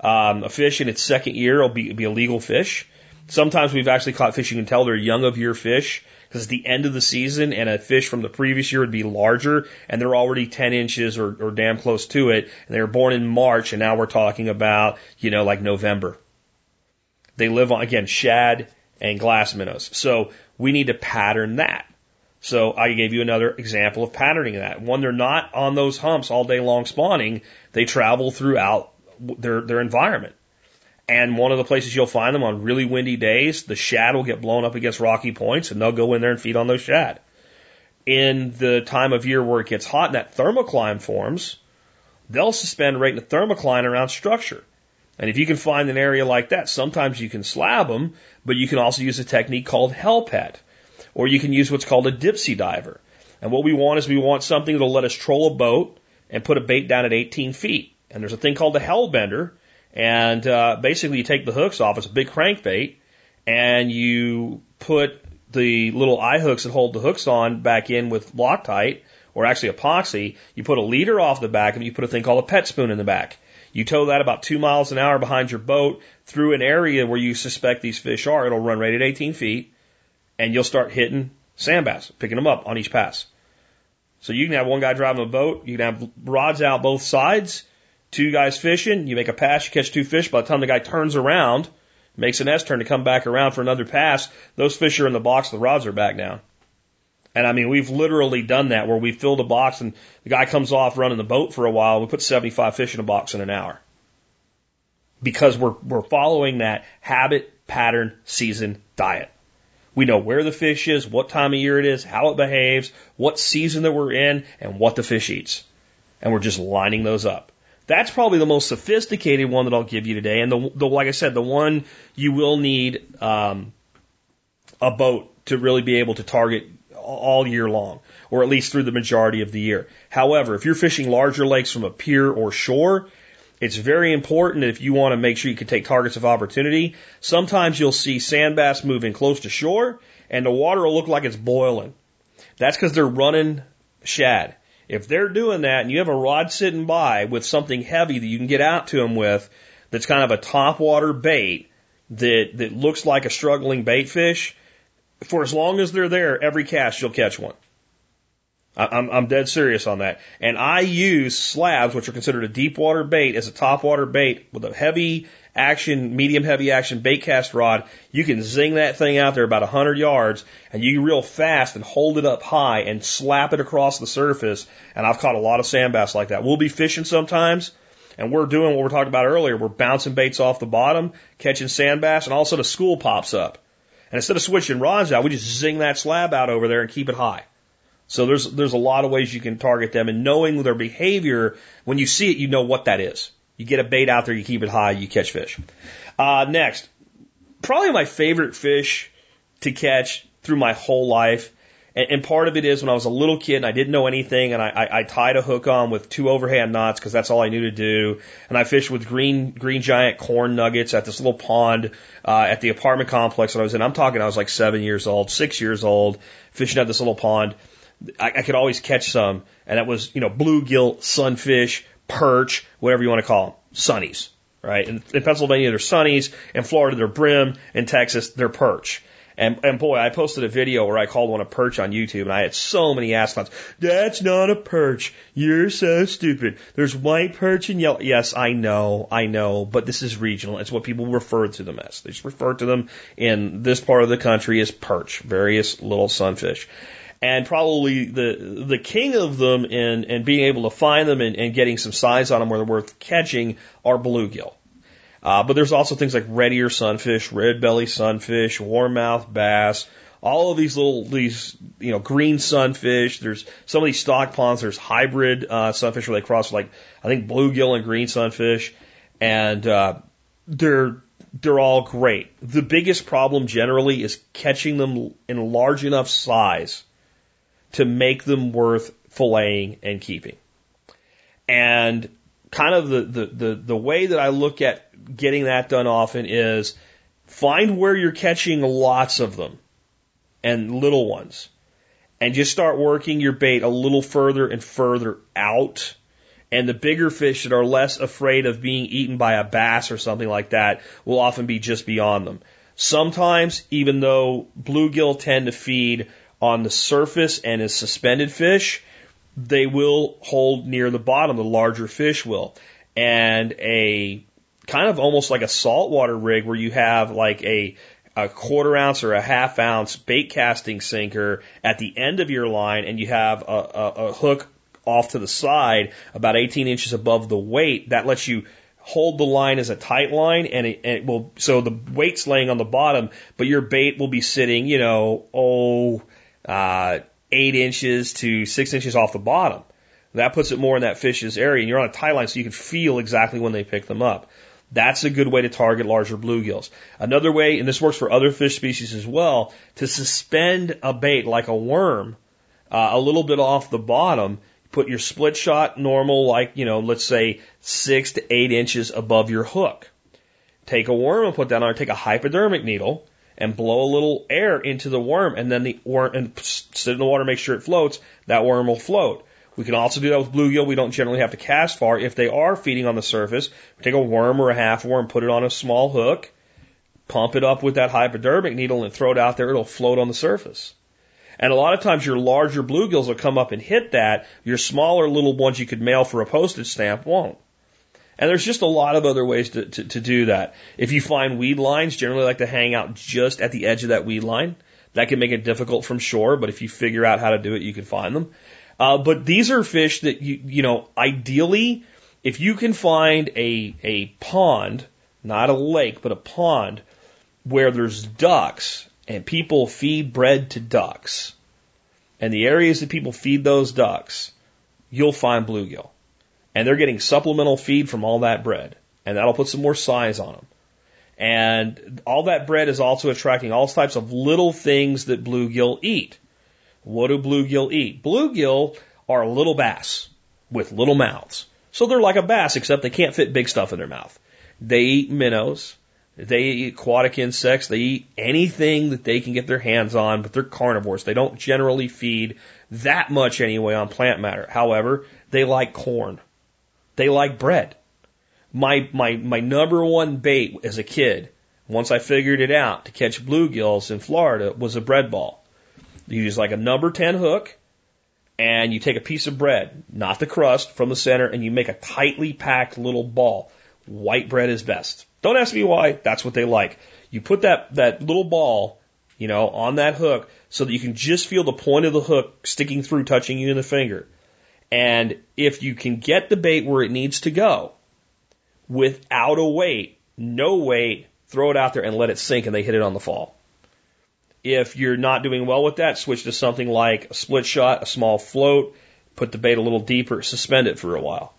Um, a fish in its second year will be, be a legal fish. Sometimes we've actually caught fish you can tell they're young of year fish because it's the end of the season and a fish from the previous year would be larger and they're already 10 inches or, or damn close to it. And they were born in March and now we're talking about, you know, like November. They live on, again, shad and glass minnows. So we need to pattern that. So I gave you another example of patterning that. When they're not on those humps all day long spawning, they travel throughout their, their environment. And one of the places you'll find them on really windy days, the shad will get blown up against rocky points and they'll go in there and feed on those shad. In the time of year where it gets hot and that thermocline forms, they'll suspend right in the thermocline around structure. And if you can find an area like that, sometimes you can slab them, but you can also use a technique called hell pet, or you can use what's called a dipsy diver. And what we want is we want something that'll let us troll a boat and put a bait down at 18 feet. And there's a thing called a Hellbender, and uh, basically you take the hooks off. It's a big crankbait, and you put the little eye hooks that hold the hooks on back in with Loctite, or actually epoxy. You put a leader off the back, and you put a thing called a pet spoon in the back. You tow that about two miles an hour behind your boat through an area where you suspect these fish are. It'll run right at 18 feet and you'll start hitting sand bass, picking them up on each pass. So you can have one guy driving a boat. You can have rods out both sides, two guys fishing. You make a pass, you catch two fish. By the time the guy turns around, makes an S turn to come back around for another pass. Those fish are in the box, the rods are back down. And I mean, we've literally done that where we filled a box and the guy comes off running the boat for a while. We put 75 fish in a box in an hour because we're, we're following that habit, pattern, season, diet. We know where the fish is, what time of year it is, how it behaves, what season that we're in, and what the fish eats. And we're just lining those up. That's probably the most sophisticated one that I'll give you today. And the, the like I said, the one you will need um, a boat to really be able to target all year long, or at least through the majority of the year. However, if you're fishing larger lakes from a pier or shore, it's very important if you want to make sure you can take targets of opportunity. Sometimes you'll see sand bass moving close to shore and the water will look like it's boiling. That's because they're running shad. If they're doing that and you have a rod sitting by with something heavy that you can get out to them with that's kind of a top water bait that, that looks like a struggling bait fish, for as long as they're there, every cast you'll catch one. I'm, I'm dead serious on that. And I use slabs, which are considered a deep water bait, as a top water bait with a heavy action, medium heavy action bait cast rod. You can zing that thing out there about 100 yards and you reel fast and hold it up high and slap it across the surface. And I've caught a lot of sand bass like that. We'll be fishing sometimes and we're doing what we're talking about earlier. We're bouncing baits off the bottom, catching sand bass, and all of a sudden a school pops up. And instead of switching rods out, we just zing that slab out over there and keep it high. So there's there's a lot of ways you can target them, and knowing their behavior, when you see it, you know what that is. You get a bait out there, you keep it high, you catch fish. Uh, next, probably my favorite fish to catch through my whole life. And, and part of it is when I was a little kid and I didn't know anything, and I, I, I tied a hook on with two overhand knots because that's all I knew to do. And I fished with green green giant corn nuggets at this little pond uh, at the apartment complex that I was in. I'm talking, I was like seven years old, six years old, fishing at this little pond. I, I could always catch some, and that was, you know, bluegill, sunfish, perch, whatever you want to call them, sunnies, right? In, in Pennsylvania, they're sunnies. In Florida, they're brim. In Texas, they're perch. And, and boy, I posted a video where I called one a perch on YouTube, and I had so many comments. That's not a perch. You're so stupid. There's white perch and yellow. Yes, I know, I know, but this is regional. It's what people refer to them as. They just refer to them in this part of the country as perch, various little sunfish and probably the the king of them in and being able to find them and, and getting some size on them where they're worth catching are bluegill. Uh, but there's also things like red ear sunfish, red belly sunfish, warmouth bass, all of these little these you know green sunfish. There's some of these stock ponds. There's hybrid uh, sunfish where they cross like I think bluegill and green sunfish, and uh, they're they're all great. The biggest problem generally is catching them in large enough size to make them worth filleting and keeping. And kind of the, the, the, the way that I look at getting that done often is find where you're catching lots of them and little ones and just start working your bait a little further and further out. And the bigger fish that are less afraid of being eaten by a bass or something like that will often be just beyond them. Sometimes, even though bluegill tend to feed on the surface and as suspended fish, they will hold near the bottom. The larger fish will. And a kind of almost like a saltwater rig where you have like a a quarter ounce or a half ounce bait casting sinker at the end of your line and you have a, a, a hook off to the side about 18 inches above the weight that lets you hold the line as a tight line and it, and it will so the weight's laying on the bottom but your bait will be sitting you know oh uh, eight inches to six inches off the bottom. That puts it more in that fish's area, and you're on a tie line so you can feel exactly when they pick them up. That's a good way to target larger bluegills. Another way, and this works for other fish species as well, to suspend a bait like a worm uh, a little bit off the bottom. Put your split shot normal, like, you know, let's say six to eight inches above your hook. Take a worm and put that on, take a hypodermic needle, and blow a little air into the worm and then the worm and sit in the water, make sure it floats, that worm will float. We can also do that with bluegill. We don't generally have to cast far. If they are feeding on the surface, take a worm or a half worm, put it on a small hook, pump it up with that hypodermic needle and throw it out there. It'll float on the surface. And a lot of times your larger bluegills will come up and hit that. Your smaller little ones you could mail for a postage stamp won't. And there's just a lot of other ways to, to, to do that. If you find weed lines, generally like to hang out just at the edge of that weed line. That can make it difficult from shore, but if you figure out how to do it, you can find them. Uh, but these are fish that you, you know, ideally, if you can find a, a pond, not a lake, but a pond where there's ducks and people feed bread to ducks, and the areas that people feed those ducks, you'll find bluegill. And they're getting supplemental feed from all that bread. And that'll put some more size on them. And all that bread is also attracting all types of little things that bluegill eat. What do bluegill eat? Bluegill are little bass with little mouths. So they're like a bass, except they can't fit big stuff in their mouth. They eat minnows. They eat aquatic insects. They eat anything that they can get their hands on, but they're carnivores. They don't generally feed that much anyway on plant matter. However, they like corn. They like bread. My, my, my number one bait as a kid, once I figured it out to catch bluegills in Florida, was a bread ball. You use like a number 10 hook and you take a piece of bread, not the crust, from the center and you make a tightly packed little ball. White bread is best. Don't ask me why. That's what they like. You put that, that little ball, you know, on that hook so that you can just feel the point of the hook sticking through, touching you in the finger. And if you can get the bait where it needs to go without a weight, no weight, throw it out there and let it sink and they hit it on the fall. If you're not doing well with that, switch to something like a split shot, a small float, put the bait a little deeper, suspend it for a while.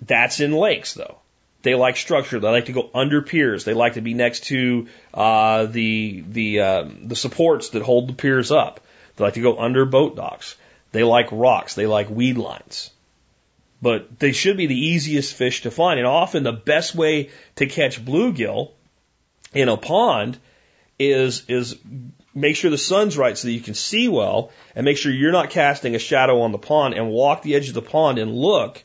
That's in lakes though. They like structure. They like to go under piers. They like to be next to uh, the the um, the supports that hold the piers up. They like to go under boat docks. They like rocks. They like weed lines. But they should be the easiest fish to find. And often the best way to catch bluegill in a pond is, is make sure the sun's right so that you can see well and make sure you're not casting a shadow on the pond and walk the edge of the pond and look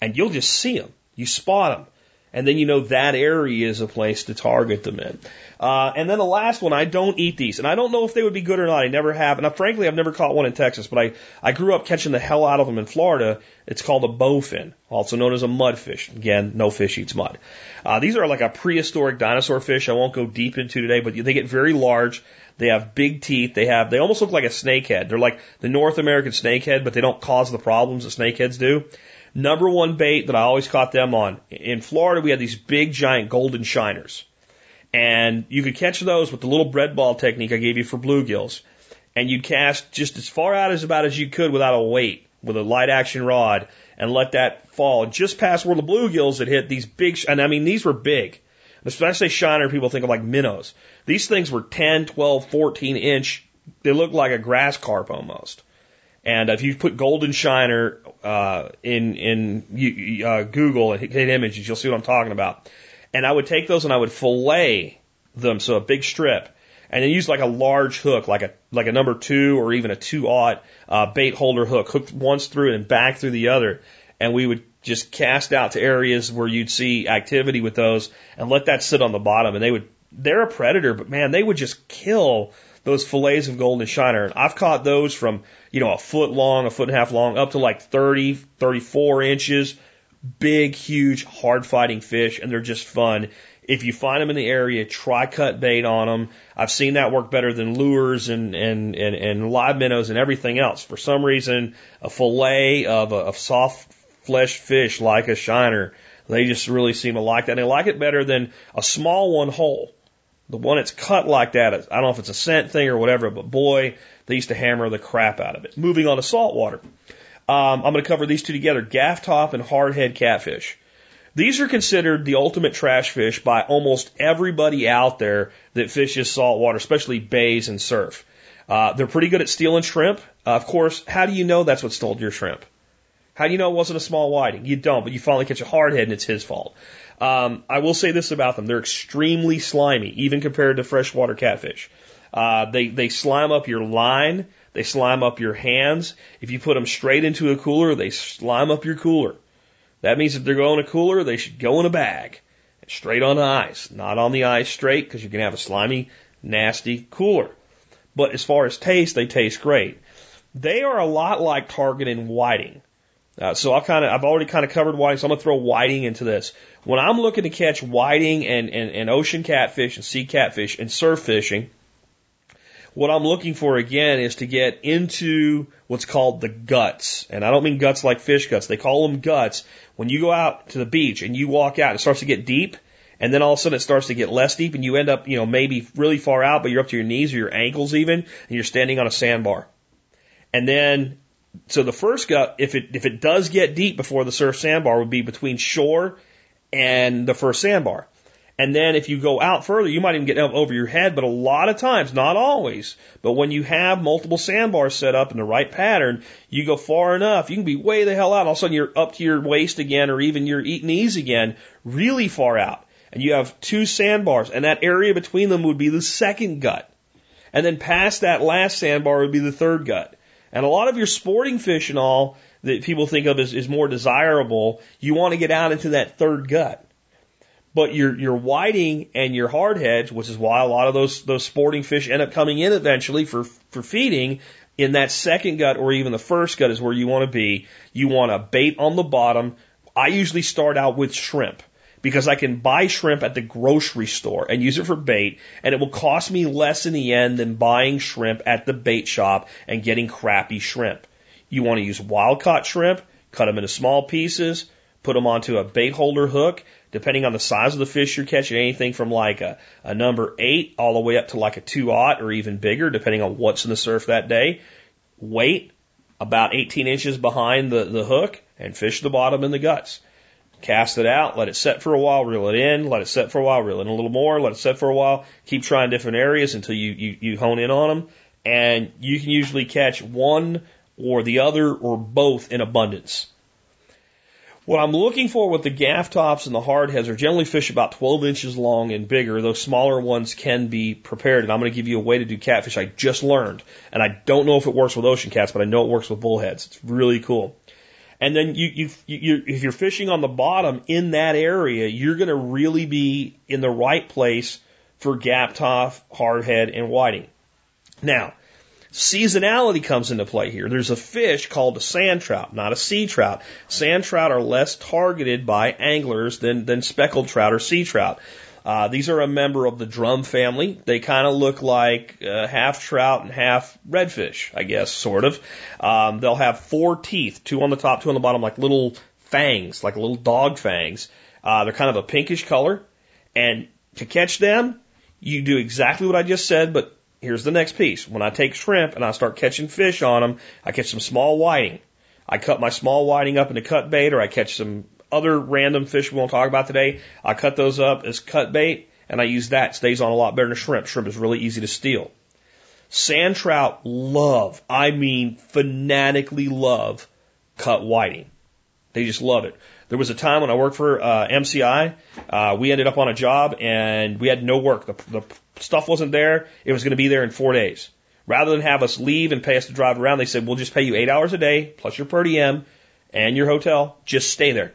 and you'll just see them. You spot them and then you know that area is a place to target them in. Uh, and then the last one, I don't eat these, and I don't know if they would be good or not. I never have, and I, frankly, I've never caught one in Texas, but I I grew up catching the hell out of them in Florida. It's called a bowfin, also known as a mudfish. Again, no fish eats mud. Uh, these are like a prehistoric dinosaur fish. I won't go deep into today, but they get very large. They have big teeth. They have they almost look like a snakehead. They're like the North American snakehead, but they don't cause the problems that snakeheads do. Number one bait that I always caught them on. In Florida, we had these big giant golden shiners. And you could catch those with the little bread ball technique I gave you for bluegills. And you'd cast just as far out as about as you could without a weight with a light action rod and let that fall just past where the bluegills had hit these big, and I mean, these were big. When I say shiner, people think of like minnows. These things were 10, 12, 14 inch. They looked like a grass carp almost. And if you put golden shiner uh, in in uh, Google and hit images, you'll see what I'm talking about. And I would take those and I would fillet them, so a big strip, and then use like a large hook, like a like a number two or even a two aught uh, bait holder hook, hooked once through and back through the other, and we would just cast out to areas where you'd see activity with those and let that sit on the bottom, and they would they're a predator, but man, they would just kill those fillets of golden shiner. And I've caught those from, you know, a foot long, a foot and a half long, up to like 30, 34 inches. Big, huge, hard fighting fish, and they're just fun. If you find them in the area, try cut bait on them. I've seen that work better than lures and, and, and, and live minnows and everything else. For some reason, a fillet of a of soft fleshed fish like a shiner, they just really seem to like that. And they like it better than a small one whole. The one that's cut like that, I don't know if it's a scent thing or whatever, but boy, they used to hammer the crap out of it. Moving on to saltwater. Um, I'm going to cover these two together, gaff top and hardhead catfish. These are considered the ultimate trash fish by almost everybody out there that fishes saltwater, especially bays and surf. Uh, they're pretty good at stealing shrimp. Uh, of course, how do you know that's what stole your shrimp? How do you know it wasn't a small whiting? You don't, but you finally catch a hardhead and it's his fault. Um, I will say this about them: they're extremely slimy, even compared to freshwater catfish. Uh, they they slime up your line, they slime up your hands. If you put them straight into a cooler, they slime up your cooler. That means if they're going in a cooler, they should go in a bag, straight on the ice, not on the ice straight, because you can have a slimy, nasty cooler. But as far as taste, they taste great. They are a lot like target and whiting. Uh, so I'll kind of, I've already kind of covered whiting, so I'm to throw whiting into this. When I'm looking to catch whiting and, and, and ocean catfish and sea catfish and surf fishing, what I'm looking for again is to get into what's called the guts. And I don't mean guts like fish guts. They call them guts. When you go out to the beach and you walk out, it starts to get deep. And then all of a sudden it starts to get less deep and you end up, you know, maybe really far out, but you're up to your knees or your ankles even, and you're standing on a sandbar. And then, so the first gut, if it, if it does get deep before the surf sandbar would be between shore and the first sandbar. And then if you go out further, you might even get over your head, but a lot of times, not always, but when you have multiple sandbars set up in the right pattern, you go far enough, you can be way the hell out. All of a sudden you're up to your waist again or even your knees again, really far out. And you have two sandbars and that area between them would be the second gut. And then past that last sandbar would be the third gut. And a lot of your sporting fish and all that people think of as, as more desirable, you want to get out into that third gut. But your your whiting and your hardheads, which is why a lot of those those sporting fish end up coming in eventually for for feeding, in that second gut or even the first gut is where you want to be. You want a bait on the bottom. I usually start out with shrimp because I can buy shrimp at the grocery store and use it for bait, and it will cost me less in the end than buying shrimp at the bait shop and getting crappy shrimp. You want to use wild caught shrimp, cut them into small pieces, put them onto a bait holder hook, depending on the size of the fish you're catching, anything from like a, a number eight all the way up to like a two aught or even bigger, depending on what's in the surf that day. Weight about 18 inches behind the, the hook and fish the bottom and the guts. Cast it out, let it set for a while, reel it in, let it set for a while, reel in a little more, let it set for a while, keep trying different areas until you, you, you hone in on them. And you can usually catch one or the other or both in abundance. What I'm looking for with the gaff tops and the hardheads are generally fish about 12 inches long and bigger. Those smaller ones can be prepared, and I'm going to give you a way to do catfish I just learned. And I don't know if it works with ocean cats, but I know it works with bullheads. It's really cool. And then you, you, you, if you're fishing on the bottom in that area, you're going to really be in the right place for gaff top, hardhead, and whiting. Now, Seasonality comes into play here. There's a fish called a sand trout, not a sea trout. Sand trout are less targeted by anglers than, than speckled trout or sea trout. Uh, these are a member of the drum family. They kind of look like uh, half trout and half redfish, I guess, sort of. Um, they'll have four teeth, two on the top, two on the bottom, like little fangs, like little dog fangs. Uh, they're kind of a pinkish color. And to catch them, you do exactly what I just said, but here's the next piece. When I take shrimp and I start catching fish on them, I catch some small whiting. I cut my small whiting up into cut bait, or I catch some other random fish we won't talk about today. I cut those up as cut bait, and I use that. It stays on a lot better than shrimp. Shrimp is really easy to steal. Sand trout love, I mean fanatically love cut whiting. They just love it. There was a time when I worked for uh, MCI. Uh, we ended up on a job and we had no work. The, the stuff wasn't there. It was going to be there in four days. Rather than have us leave and pay us to drive around, they said, we'll just pay you eight hours a day plus your per diem and your hotel. Just stay there.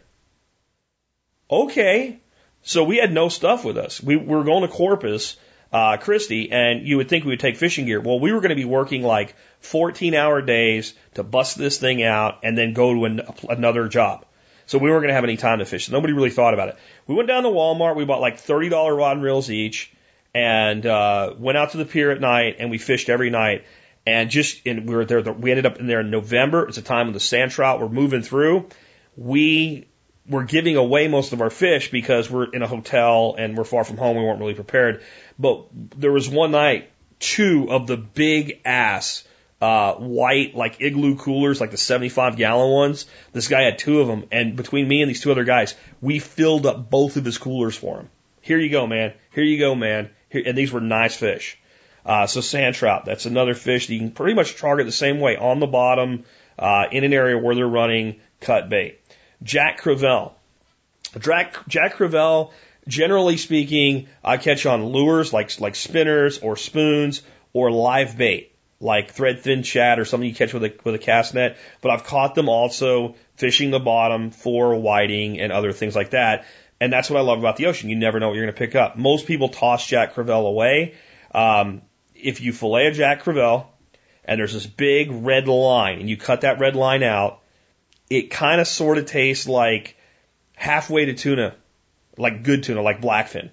Okay. So we had no stuff with us. We, we were going to Corpus, uh, Christi, and you would think we would take fishing gear. Well, we were going to be working like 14 hour days to bust this thing out and then go to an, another job. So we weren't going to have any time to fish. Nobody really thought about it. We went down to Walmart. We bought like $30 rod and reels each and uh, went out to the pier at night and we fished every night. And just and we were there. We ended up in there in November. It's a time when the sand trout were moving through. We were giving away most of our fish because we're in a hotel and we're far from home. We weren't really prepared. But there was one night, two of the big ass uh, white like igloo coolers, like the 75 gallon ones. This guy had two of them, and between me and these two other guys, we filled up both of his coolers for him. Here you go, man. Here you go, man. And these were nice fish. Uh, so sand trout, that's another fish that you can pretty much target the same way on the bottom, uh, in an area where they're running cut bait. Jack Crevalle. Jack, Jack Crevalle, generally speaking, I catch on lures like, like spinners or spoons or live bait, like threadfin shad or something you catch with a, with a cast net. But I've caught them also fishing the bottom for whiting and other things like that. And that's what I love about the ocean. You never know what you're going to pick up. Most people toss Jack Crevalle away. Um, if you fillet a Jack Crevalle and there's this big red line and you cut that red line out, it kind of sort of tastes like halfway to tuna, like good tuna, like blackfin,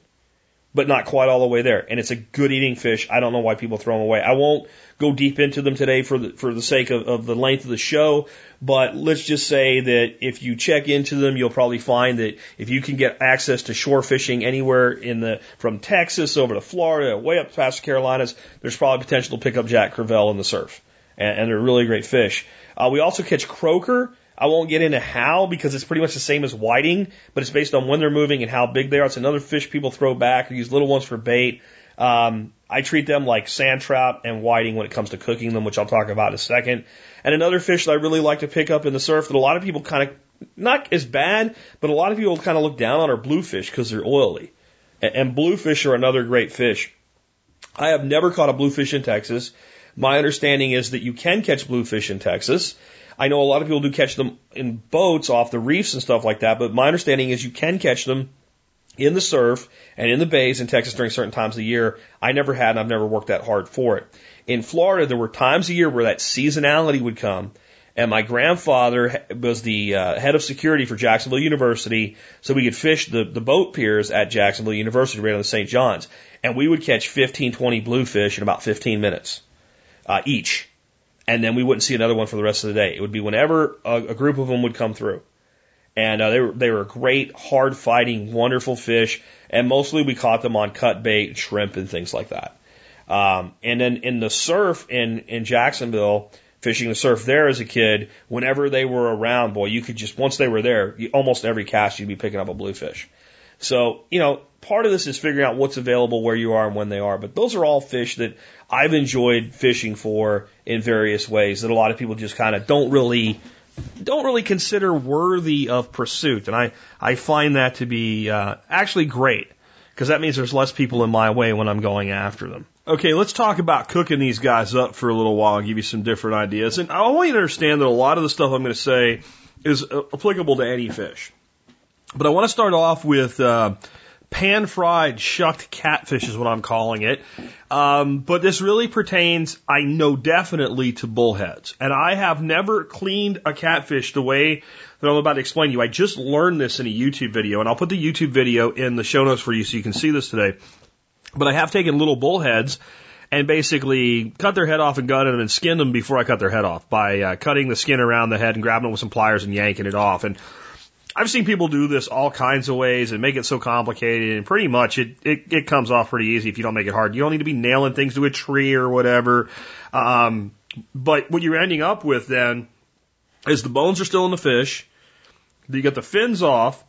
but not quite all the way there. And it's a good eating fish. I don't know why people throw them away. I won't go deep into them today for the, for the sake of, of the length of the show, but let's just say that if you check into them, you'll probably find that if you can get access to shore fishing anywhere in the, from Texas over to Florida, way up past the Carolinas, there's probably potential to pick up Jack Crevalle in the surf. And, and they're really great fish. Uh, we also catch croaker I won't get into how because it's pretty much the same as whiting, but it's based on when they're moving and how big they are. It's another fish people throw back. They use little ones for bait. Um, I treat them like sand trout and whiting when it comes to cooking them, which I'll talk about in a second. And another fish that I really like to pick up in the surf that a lot of people kind of, not as bad, but a lot of people kind of look down on are bluefish because they're oily. And, and bluefish are another great fish. I have never caught a bluefish in Texas. My understanding is that you can catch bluefish in Texas. I know a lot of people do catch them in boats off the reefs and stuff like that, but my understanding is you can catch them in the surf and in the bays in Texas during certain times of the year. I never had and I've never worked that hard for it. In Florida, there were times a year where that seasonality would come. And my grandfather was the uh, head of security for Jacksonville University, so we could fish the, the boat piers at Jacksonville University right on the St. John's. And we would catch 15, 20 bluefish in about 15 minutes uh, each and then we wouldn't see another one for the rest of the day. It would be whenever a, a group of them would come through. And uh, they were they were great, hard fighting, wonderful fish, and mostly we caught them on cut bait, shrimp, and things like that. Um, and then in the surf in in Jacksonville, fishing the surf there as a kid, whenever they were around, boy, you could just once they were there, you, almost every cast you'd be picking up a bluefish. So you know, part of this is figuring out what's available where you are and when they are. But those are all fish that I've enjoyed fishing for in various ways that a lot of people just kind of don't really don't really consider worthy of pursuit, and I I find that to be uh, actually great because that means there's less people in my way when I'm going after them. Okay, let's talk about cooking these guys up for a little while and give you some different ideas. And I want you to understand that a lot of the stuff I'm going to say is uh, applicable to any fish. But I want to start off with uh, pan fried shucked catfish is what I'm calling it. Um, but this really pertains, I know definitely to bullheads. And I have never cleaned a catfish the way that I'm about to explain to you. I just learned this in a YouTube video and I'll put the YouTube video in the show notes for you so you can see this today. But I have taken little bullheads and basically cut their head off and gutted them and skinned them before I cut their head off by uh, cutting the skin around the head and grabbing it with some pliers and yanking it off. And I've seen people do this all kinds of ways and make it so complicated, and pretty much it, it, it comes off pretty easy if you don't make it hard. You don't need to be nailing things to a tree or whatever. Um, but what you're ending up with then is the bones are still in the fish. You get the fins off,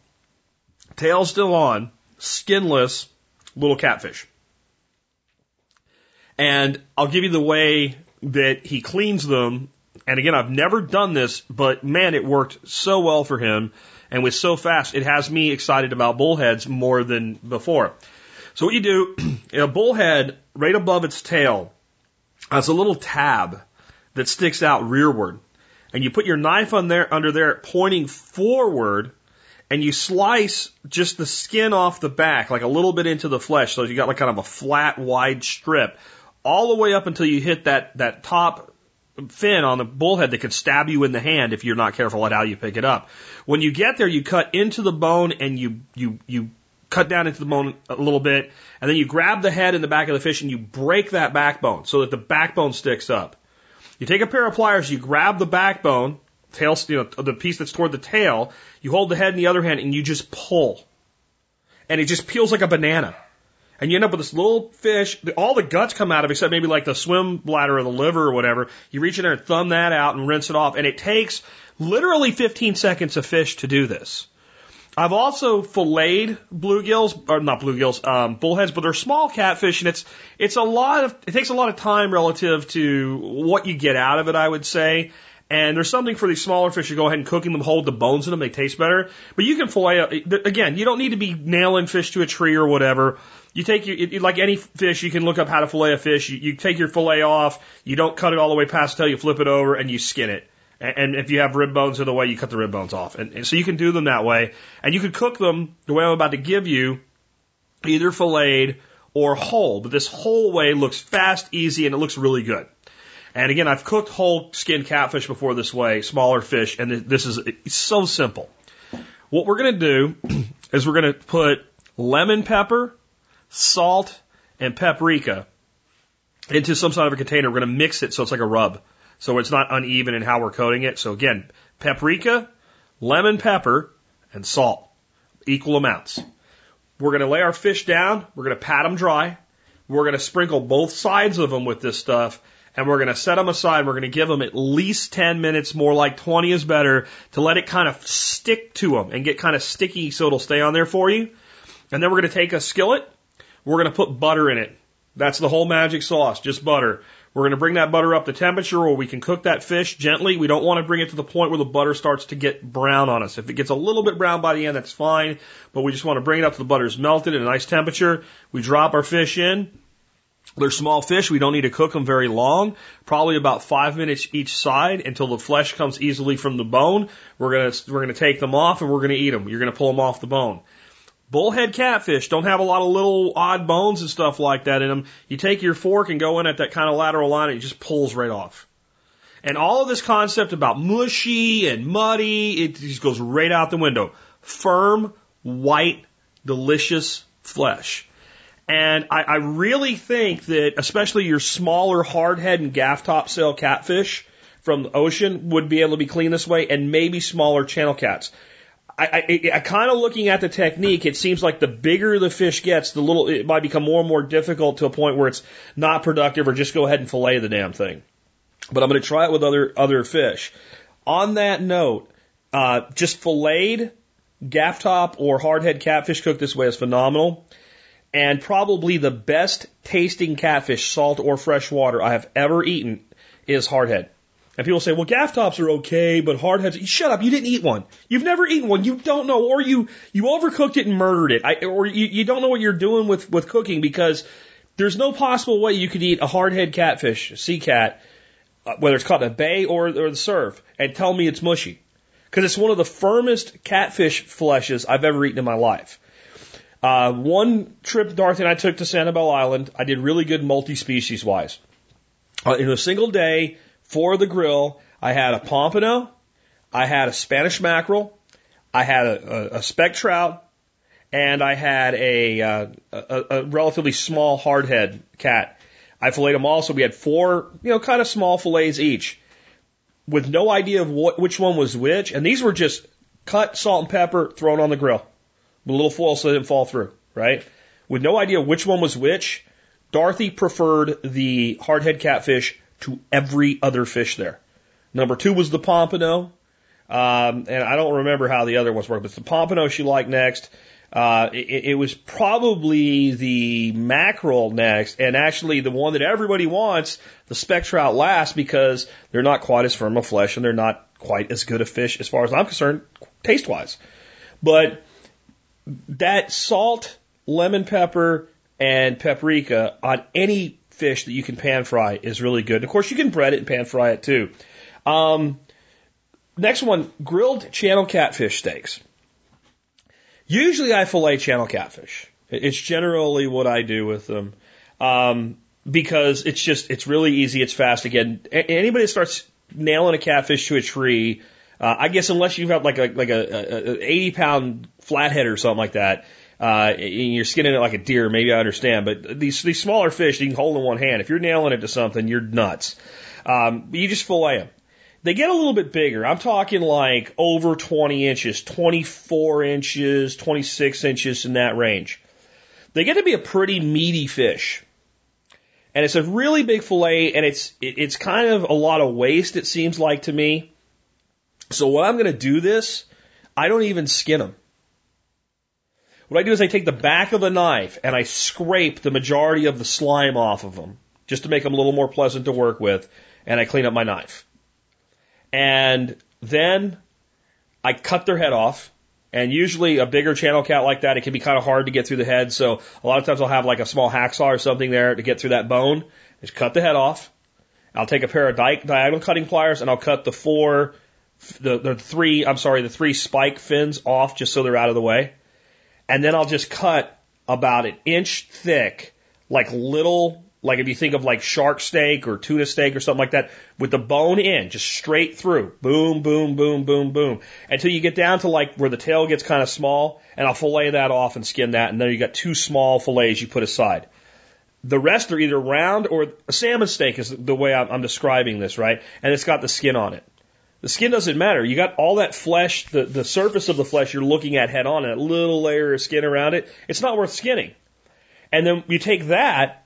tail still on, skinless little catfish. And I'll give you the way that he cleans them. And again, I've never done this, but man, it worked so well for him and was so fast, it has me excited about bullheads more than before. So what you do, a bullhead right above its tail has a little tab that sticks out rearward. And you put your knife on there, under there, pointing forward, and you slice just the skin off the back, like a little bit into the flesh. So you got like kind of a flat, wide strip, all the way up until you hit that, that top fin on the bullhead that could stab you in the hand if you're not careful at how you pick it up. When you get there, you cut into the bone and you, you, you cut down into the bone a little bit, and then you grab the head and the back of the fish and you break that backbone so that the backbone sticks up. You take a pair of pliers, you grab the backbone, tail, you know, the piece that's toward the tail, you hold the head in the other hand and you just pull. And it just peels like a banana and you end up with this little fish. All the guts come out of, except maybe like the swim bladder or the liver or whatever. You reach in there and thumb that out and rinse it off, and it takes literally 15 seconds of fish to do this. I've also filleted bluegills, or not bluegills, um, bullheads, but they're small catfish, and it's it's a lot of it takes a lot of time relative to what you get out of it. I would say. And there's something for these smaller fish. to go ahead and cooking them, hold the bones in them, they taste better. But you can fillet. Again, you don't need to be nailing fish to a tree or whatever. You take your, like any fish, you can look up how to fillet a fish. You, you take your fillet off, you don't cut it all the way past tail, you flip it over and you skin it. And, and if you have rib bones in the way, you cut the rib bones off. And, and so you can do them that way. And you can cook them the way I'm about to give you, either filleted or whole. But this whole way looks fast, easy, and it looks really good. And again, I've cooked whole skin catfish before this way, smaller fish, and this is so simple. What we're going to do is we're going to put lemon pepper, salt, and paprika into some sort of a container. We're going to mix it so it's like a rub. So it's not uneven in how we're coating it. So again, paprika, lemon pepper, and salt. Equal amounts. We're going to lay our fish down. We're going to pat them dry. We're going to sprinkle both sides of them with this stuff and we're going to set them aside. We're going to give them at least 10 minutes, more like 20 is better, to let it kind of stick to them and get kind of sticky so it'll stay on there for you. And then we're going to take a skillet. We're going to put butter in it. That's the whole magic sauce, just butter. We're going to bring that butter up to temperature where we can cook that fish gently. We don't want to bring it to the point where the butter starts to get brown on us. If it gets a little bit brown by the end, that's fine. But we just want to bring it up to the butter's melted at a nice temperature. We drop our fish in. They're small fish. We don't need to cook them very long. Probably about five minutes each side until the flesh comes easily from the bone. We're gonna we're gonna take them off and we're gonna eat them. You're gonna pull them off the bone. Bullhead catfish don't have a lot of little odd bones and stuff like that in them. You take your fork and go in at that kind of lateral line and it just pulls right off. And all of this concept about mushy and muddy, it just goes right out the window. Firm, white, delicious flesh. And I, I really think that especially your smaller hardhead and gaff top sail catfish from the ocean would be able to be cleaned this way and maybe smaller channel cats. I, I, I kind of looking at the technique, it seems like the bigger the fish gets, the little it might become more and more difficult to a point where it's not productive or just go ahead and fillet the damn thing. But I'm going to try it with other other fish. On that note, uh, just filleted gaff top or hardhead catfish cooked this way is phenomenal and probably the best tasting catfish, salt or freshwater, I have ever eaten is hardhead. And people say, well, gaff tops are okay, but hardheads, shut up, you didn't eat one. You've never eaten one. You don't know, or you, you overcooked it and murdered it. I, or you, you don't know what you're doing with, with cooking because there's no possible way you could eat a hardhead catfish, sea cat, uh, whether it's caught in a bay or, or the surf, and tell me it's mushy. Because it's one of the firmest catfish fleshes I've ever eaten in my life. Uh, one trip Dorothy and I took to Sanibel Island, I did really good multi-species wise. Uh, in a single day for the grill, I had a pompano, I had a Spanish mackerel, I had a, a, a speck trout, and I had a, uh, a, a relatively small hardhead cat. I filleted them all, so we had four, you know, kind of small fillets each, with no idea of what, which one was which, and these were just cut, salt and pepper, thrown on the grill with a little foil so they didn't fall through, right? With no idea which one was which, Dorothy preferred the hardhead catfish to every other fish there. Number two was the pompano. Um, and I don't remember how the other ones worked, but the pompano she liked next. Uh, it, it was probably the mackerel next, and actually the one that everybody wants, the speck trout last, because they're not quite as firm of flesh and they're not quite as good a fish as far as I'm concerned, taste wise. But that salt, lemon pepper, and paprika on any fish that you can pan fry is really good. And of course, you can bread it and pan fry it too. Um, next one, grilled channel catfish steaks. Usually I fillet channel catfish. It's generally what I do with them. Um, because it's just, it's really easy, it's fast. Again, anybody that starts nailing a catfish to a tree, uh, I guess unless you've got like a like a, a, a 80 pound flathead or something like that, uh, and you're skinning it like a deer, maybe I understand. But these these smaller fish you can hold in one hand. If you're nailing it to something, you're nuts. Um, you just fillet them. They get a little bit bigger. I'm talking like over 20 inches, 24 inches, 26 inches in that range. They get to be a pretty meaty fish. And it's a really big fillet and it's, it's kind of a lot of waste, it seems like to me. So when I'm going to do this, I don't even skin them. What I do is I take the back of the knife and I scrape the majority of the slime off of them just to make them a little more pleasant to work with, and I clean up my knife. And then I cut their head off. And usually a bigger channel cat like that, it can be kind of hard to get through the head. So a lot of times I'll have like a small hacksaw or something there to get through that bone. Just cut the head off. I'll take a pair of di- diagonal cutting pliers and I'll cut the four the, the three, I'm sorry, the three spike fins off just so they're out of the way. And then I'll just cut about an inch thick, like little like if you think of like shark steak or tuna steak or something like that, with the bone in, just straight through, boom, boom, boom, boom, boom, until you get down to like where the tail gets kind of small, and I'll fillet that off and skin that, and then you got two small fillets you put aside. The rest are either round or a salmon steak is the way I'm, I'm describing this, right? And it's got the skin on it. The skin doesn't matter. You got all that flesh, the, the surface of the flesh you're looking at head on, and a little layer of skin around it. It's not worth skinning. And then you take that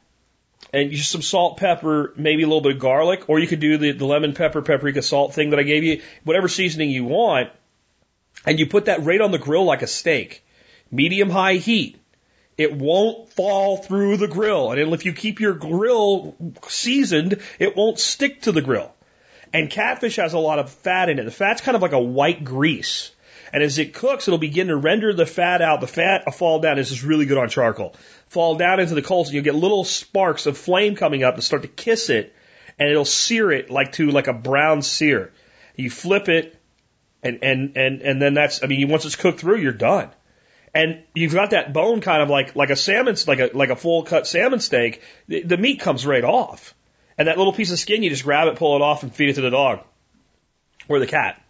and just some salt, pepper, maybe a little bit of garlic, or you could do the, the lemon pepper, paprika salt thing that I gave you, whatever seasoning you want, and you put that right on the grill like a steak. Medium high heat. It won't fall through the grill. And if you keep your grill seasoned, it won't stick to the grill. And catfish has a lot of fat in it. The fat's kind of like a white grease. And as it cooks, it'll begin to render the fat out. The fat will fall down. This is really good on charcoal. Fall down into the coals, and you'll get little sparks of flame coming up to start to kiss it, and it'll sear it like to like a brown sear. You flip it, and and and and then that's. I mean, once it's cooked through, you're done. And you've got that bone kind of like like a salmon, like a like a full cut salmon steak. The, the meat comes right off, and that little piece of skin, you just grab it, pull it off, and feed it to the dog or the cat.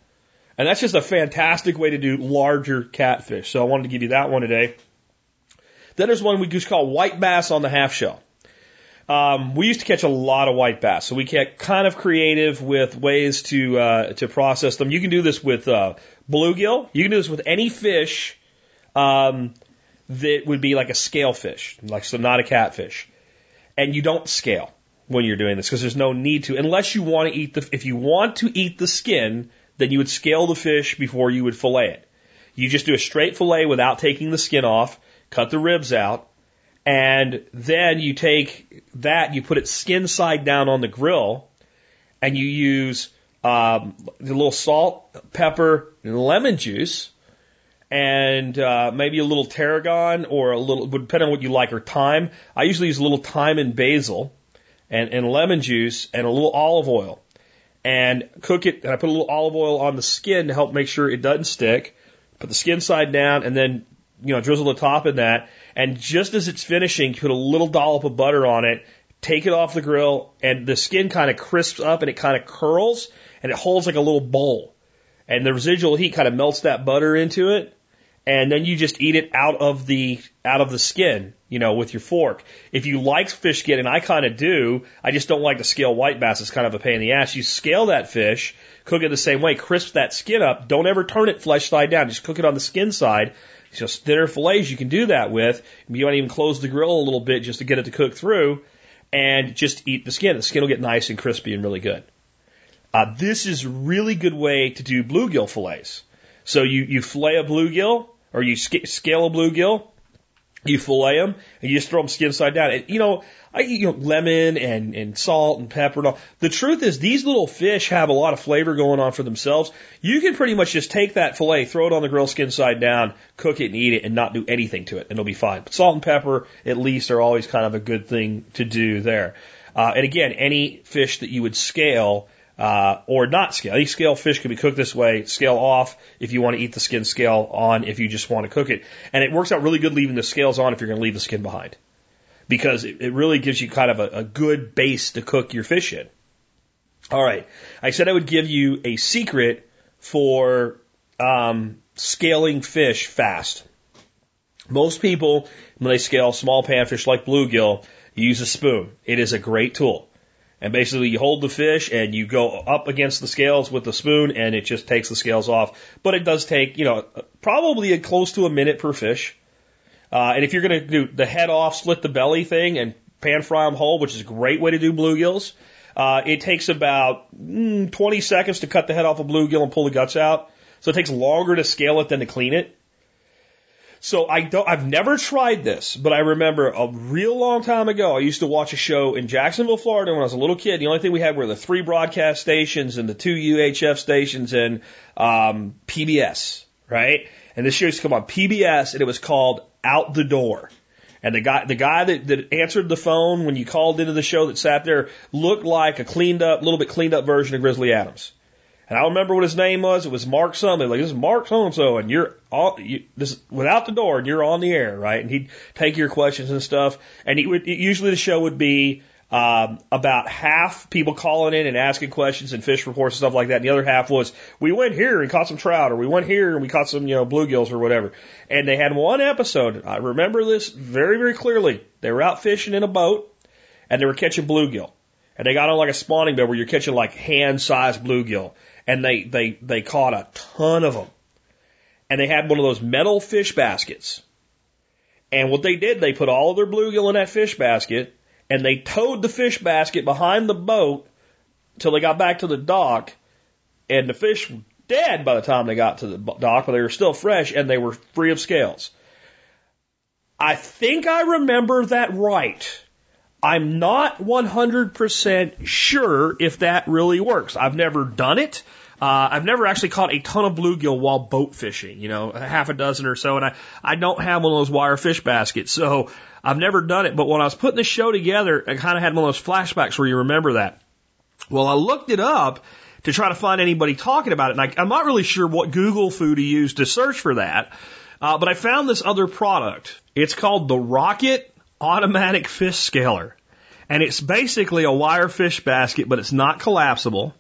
And that's just a fantastic way to do larger catfish. So I wanted to give you that one today. Then there's one we just call white bass on the half shell. Um, we used to catch a lot of white bass, so we get kind of creative with ways to uh, to process them. You can do this with uh, bluegill. You can do this with any fish um, that would be like a scale fish, like so not a catfish, and you don't scale when you're doing this because there's no need to unless you want to eat the. If you want to eat the skin, then you would scale the fish before you would fillet it. You just do a straight fillet without taking the skin off, cut the ribs out, and then you take that, you put it skin side down on the grill, and you use um, a little salt, pepper, and lemon juice, and uh, maybe a little tarragon or a little, depending on what you like, or thyme. I usually use a little thyme and basil, and, and lemon juice, and a little olive oil and cook it. And I put a little olive oil on the skin to help make sure it doesn't stick. Put the skin side down and then, you know, drizzle the top in that. And just as it's finishing, put a little dollop of butter on it, take it off the grill, and the skin kind of crisps up and it kind of curls and it holds like a little bowl. And the residual heat kind of melts that butter into it and then you just eat it out of the out of the skin, you know, with your fork. If you like fish skin, and I kind of do, I just don't like to scale white bass. It's kind of a pain in the ass. You scale that fish, cook it the same way, crisp that skin up. Don't ever turn it flesh side down. Just cook it on the skin side. Just thinner fillets you can do that with. You might even close the grill a little bit just to get it to cook through, and just eat the skin. The skin will get nice and crispy and really good. Uh, this is really good way to do bluegill fillets. So you, you fillet a bluegill, or you scale a bluegill, you fillet them, and you just throw them skin side down. And, you know, I eat you know, lemon and, and salt and pepper and all. The truth is, these little fish have a lot of flavor going on for themselves. You can pretty much just take that fillet, throw it on the grill skin side down, cook it and eat it, and not do anything to it, and it'll be fine. But salt and pepper, at least, are always kind of a good thing to do there. Uh, and again, any fish that you would scale, uh, or not scale. Any scale fish can be cooked this way. Scale off if you want to eat the skin. Scale on if you just want to cook it. And it works out really good leaving the scales on if you're going to leave the skin behind, because it, it really gives you kind of a, a good base to cook your fish in. All right, I said I would give you a secret for um, scaling fish fast. Most people, when they scale small panfish like bluegill, use a spoon. It is a great tool. And basically, you hold the fish and you go up against the scales with the spoon, and it just takes the scales off. But it does take, you know, probably a close to a minute per fish. Uh, and if you're going to do the head off, split the belly thing, and pan fry them whole, which is a great way to do bluegills, uh, it takes about mm, 20 seconds to cut the head off a bluegill and pull the guts out. So it takes longer to scale it than to clean it. So I don't, I've never tried this, but I remember a real long time ago, I used to watch a show in Jacksonville, Florida when I was a little kid. The only thing we had were the three broadcast stations and the two UHF stations and, um, PBS, right? And this show used to come on PBS and it was called Out the Door. And the guy, the guy that, that answered the phone when you called into the show that sat there looked like a cleaned up, little bit cleaned up version of Grizzly Adams. And I remember what his name was. It was Mark something. Like this is Mark so and so, and you're all you, this without the door, and you're on the air, right? And he'd take your questions and stuff. And he would usually the show would be Um, about half people calling in and asking questions and fish reports and stuff like that. And the other half was, we went here and caught some trout, or we went here and we caught some, you know, bluegills or whatever. And they had one episode. I remember this very, very clearly. They were out fishing in a boat and they were catching bluegill. And they got on like a spawning bed where you're catching like hand-sized bluegill. And they, they, they caught a ton of them. And they had one of those metal fish baskets. And what they did, they put all of their bluegill in that fish basket and they towed the fish basket behind the boat till they got back to the dock, and the fish were dead by the time they got to the dock, but they were still fresh and they were free of scales. I think I remember that right. I'm not 100% sure if that really works. I've never done it. Uh, I've never actually caught a ton of bluegill while boat fishing, you know, half a dozen or so, and I, I don't have one of those wire fish baskets, so I've never done it, but when I was putting the show together, I kind of had one of those flashbacks where you remember that. Well, I looked it up to try to find anybody talking about it, and I, I'm not really sure what Google fu to use to search for that, uh, but I found this other product. It's called the Rocket Automatic Fish Scaler, and it's basically a wire fish basket, but it's not collapsible.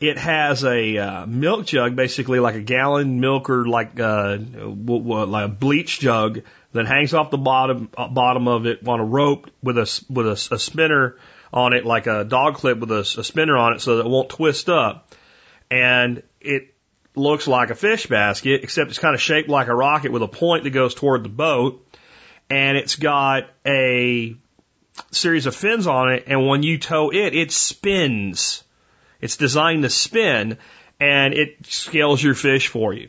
It has a uh, milk jug, basically like a gallon milk or like uh, like a bleach jug that hangs off the bottom uh, bottom of it on a rope with a with a, a spinner on it, like a dog clip with a, a spinner on it, so that it won't twist up. And it looks like a fish basket, except it's kind of shaped like a rocket with a point that goes toward the boat. And it's got a series of fins on it, and when you tow it, it spins. It's designed to spin, and it scales your fish for you.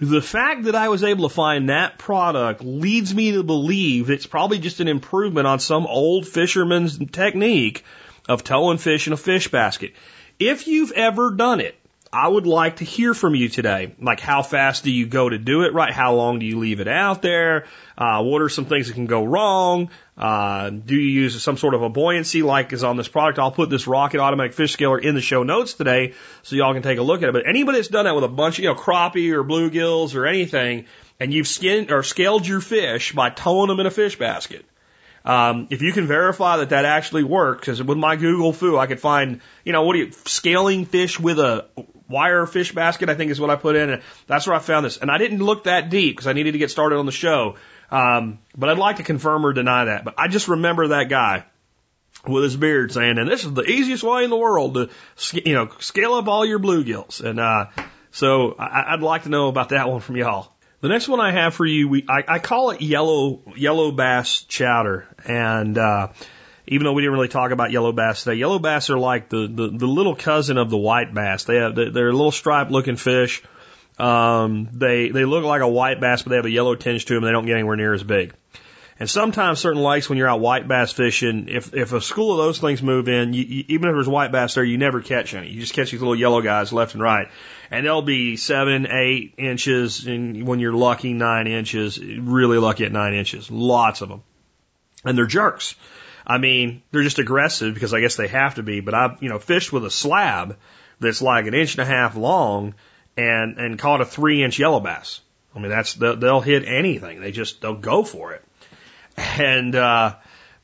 The fact that I was able to find that product leads me to believe it's probably just an improvement on some old fisherman's technique of towing fish in a fish basket. If you've ever done it, I would like to hear from you today. Like, how fast do you go to do it right? How long do you leave it out there? Uh, what are some things that can go wrong? Uh, do you use some sort of a buoyancy like is on this product? I'll put this rocket automatic fish scaler in the show notes today so y'all can take a look at it. But anybody that's done that with a bunch of, you know, crappie or bluegills or anything, and you've skinned or scaled your fish by towing them in a fish basket, um, if you can verify that that actually works, because with my Google fu, I could find, you know, what are you, scaling fish with a wire fish basket, I think is what I put in. And that's where I found this. And I didn't look that deep because I needed to get started on the show. Um, but I'd like to confirm or deny that. But I just remember that guy with his beard saying, and this is the easiest way in the world to, you know, scale up all your bluegills. And, uh, so I, I'd like to know about that one from y'all. The next one I have for you, we, I, I call it yellow, yellow bass chowder. And, uh, even though we didn't really talk about yellow bass today, yellow bass are like the, the, the little cousin of the white bass. They have, they're a little striped looking fish. Um, they, they look like a white bass, but they have a yellow tinge to them. They don't get anywhere near as big. And sometimes certain lakes, when you're out white bass fishing, if, if a school of those things move in, you, you, even if there's white bass there, you never catch any. You just catch these little yellow guys left and right. And they'll be seven, eight inches, and when you're lucky, nine inches, really lucky at nine inches. Lots of them. And they're jerks. I mean, they're just aggressive because I guess they have to be, but I've, you know, fished with a slab that's like an inch and a half long and, and caught a three inch yellow bass. I mean, that's, they'll, they'll hit anything. They just, they'll go for it. And, uh,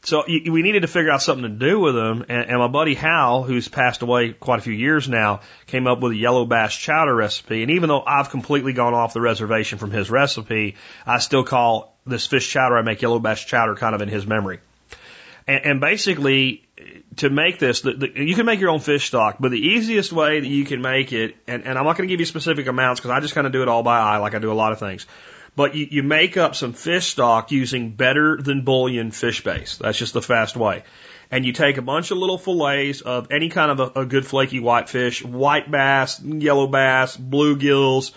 so we needed to figure out something to do with them. And, and my buddy Hal, who's passed away quite a few years now, came up with a yellow bass chowder recipe. And even though I've completely gone off the reservation from his recipe, I still call this fish chowder I make yellow bass chowder kind of in his memory. And, and basically, to make this, the, the, you can make your own fish stock, but the easiest way that you can make it, and, and I'm not going to give you specific amounts because I just kind of do it all by eye, like I do a lot of things. But you, you make up some fish stock using better than bouillon fish base. That's just the fast way. And you take a bunch of little fillets of any kind of a, a good flaky white fish, white bass, yellow bass, bluegills.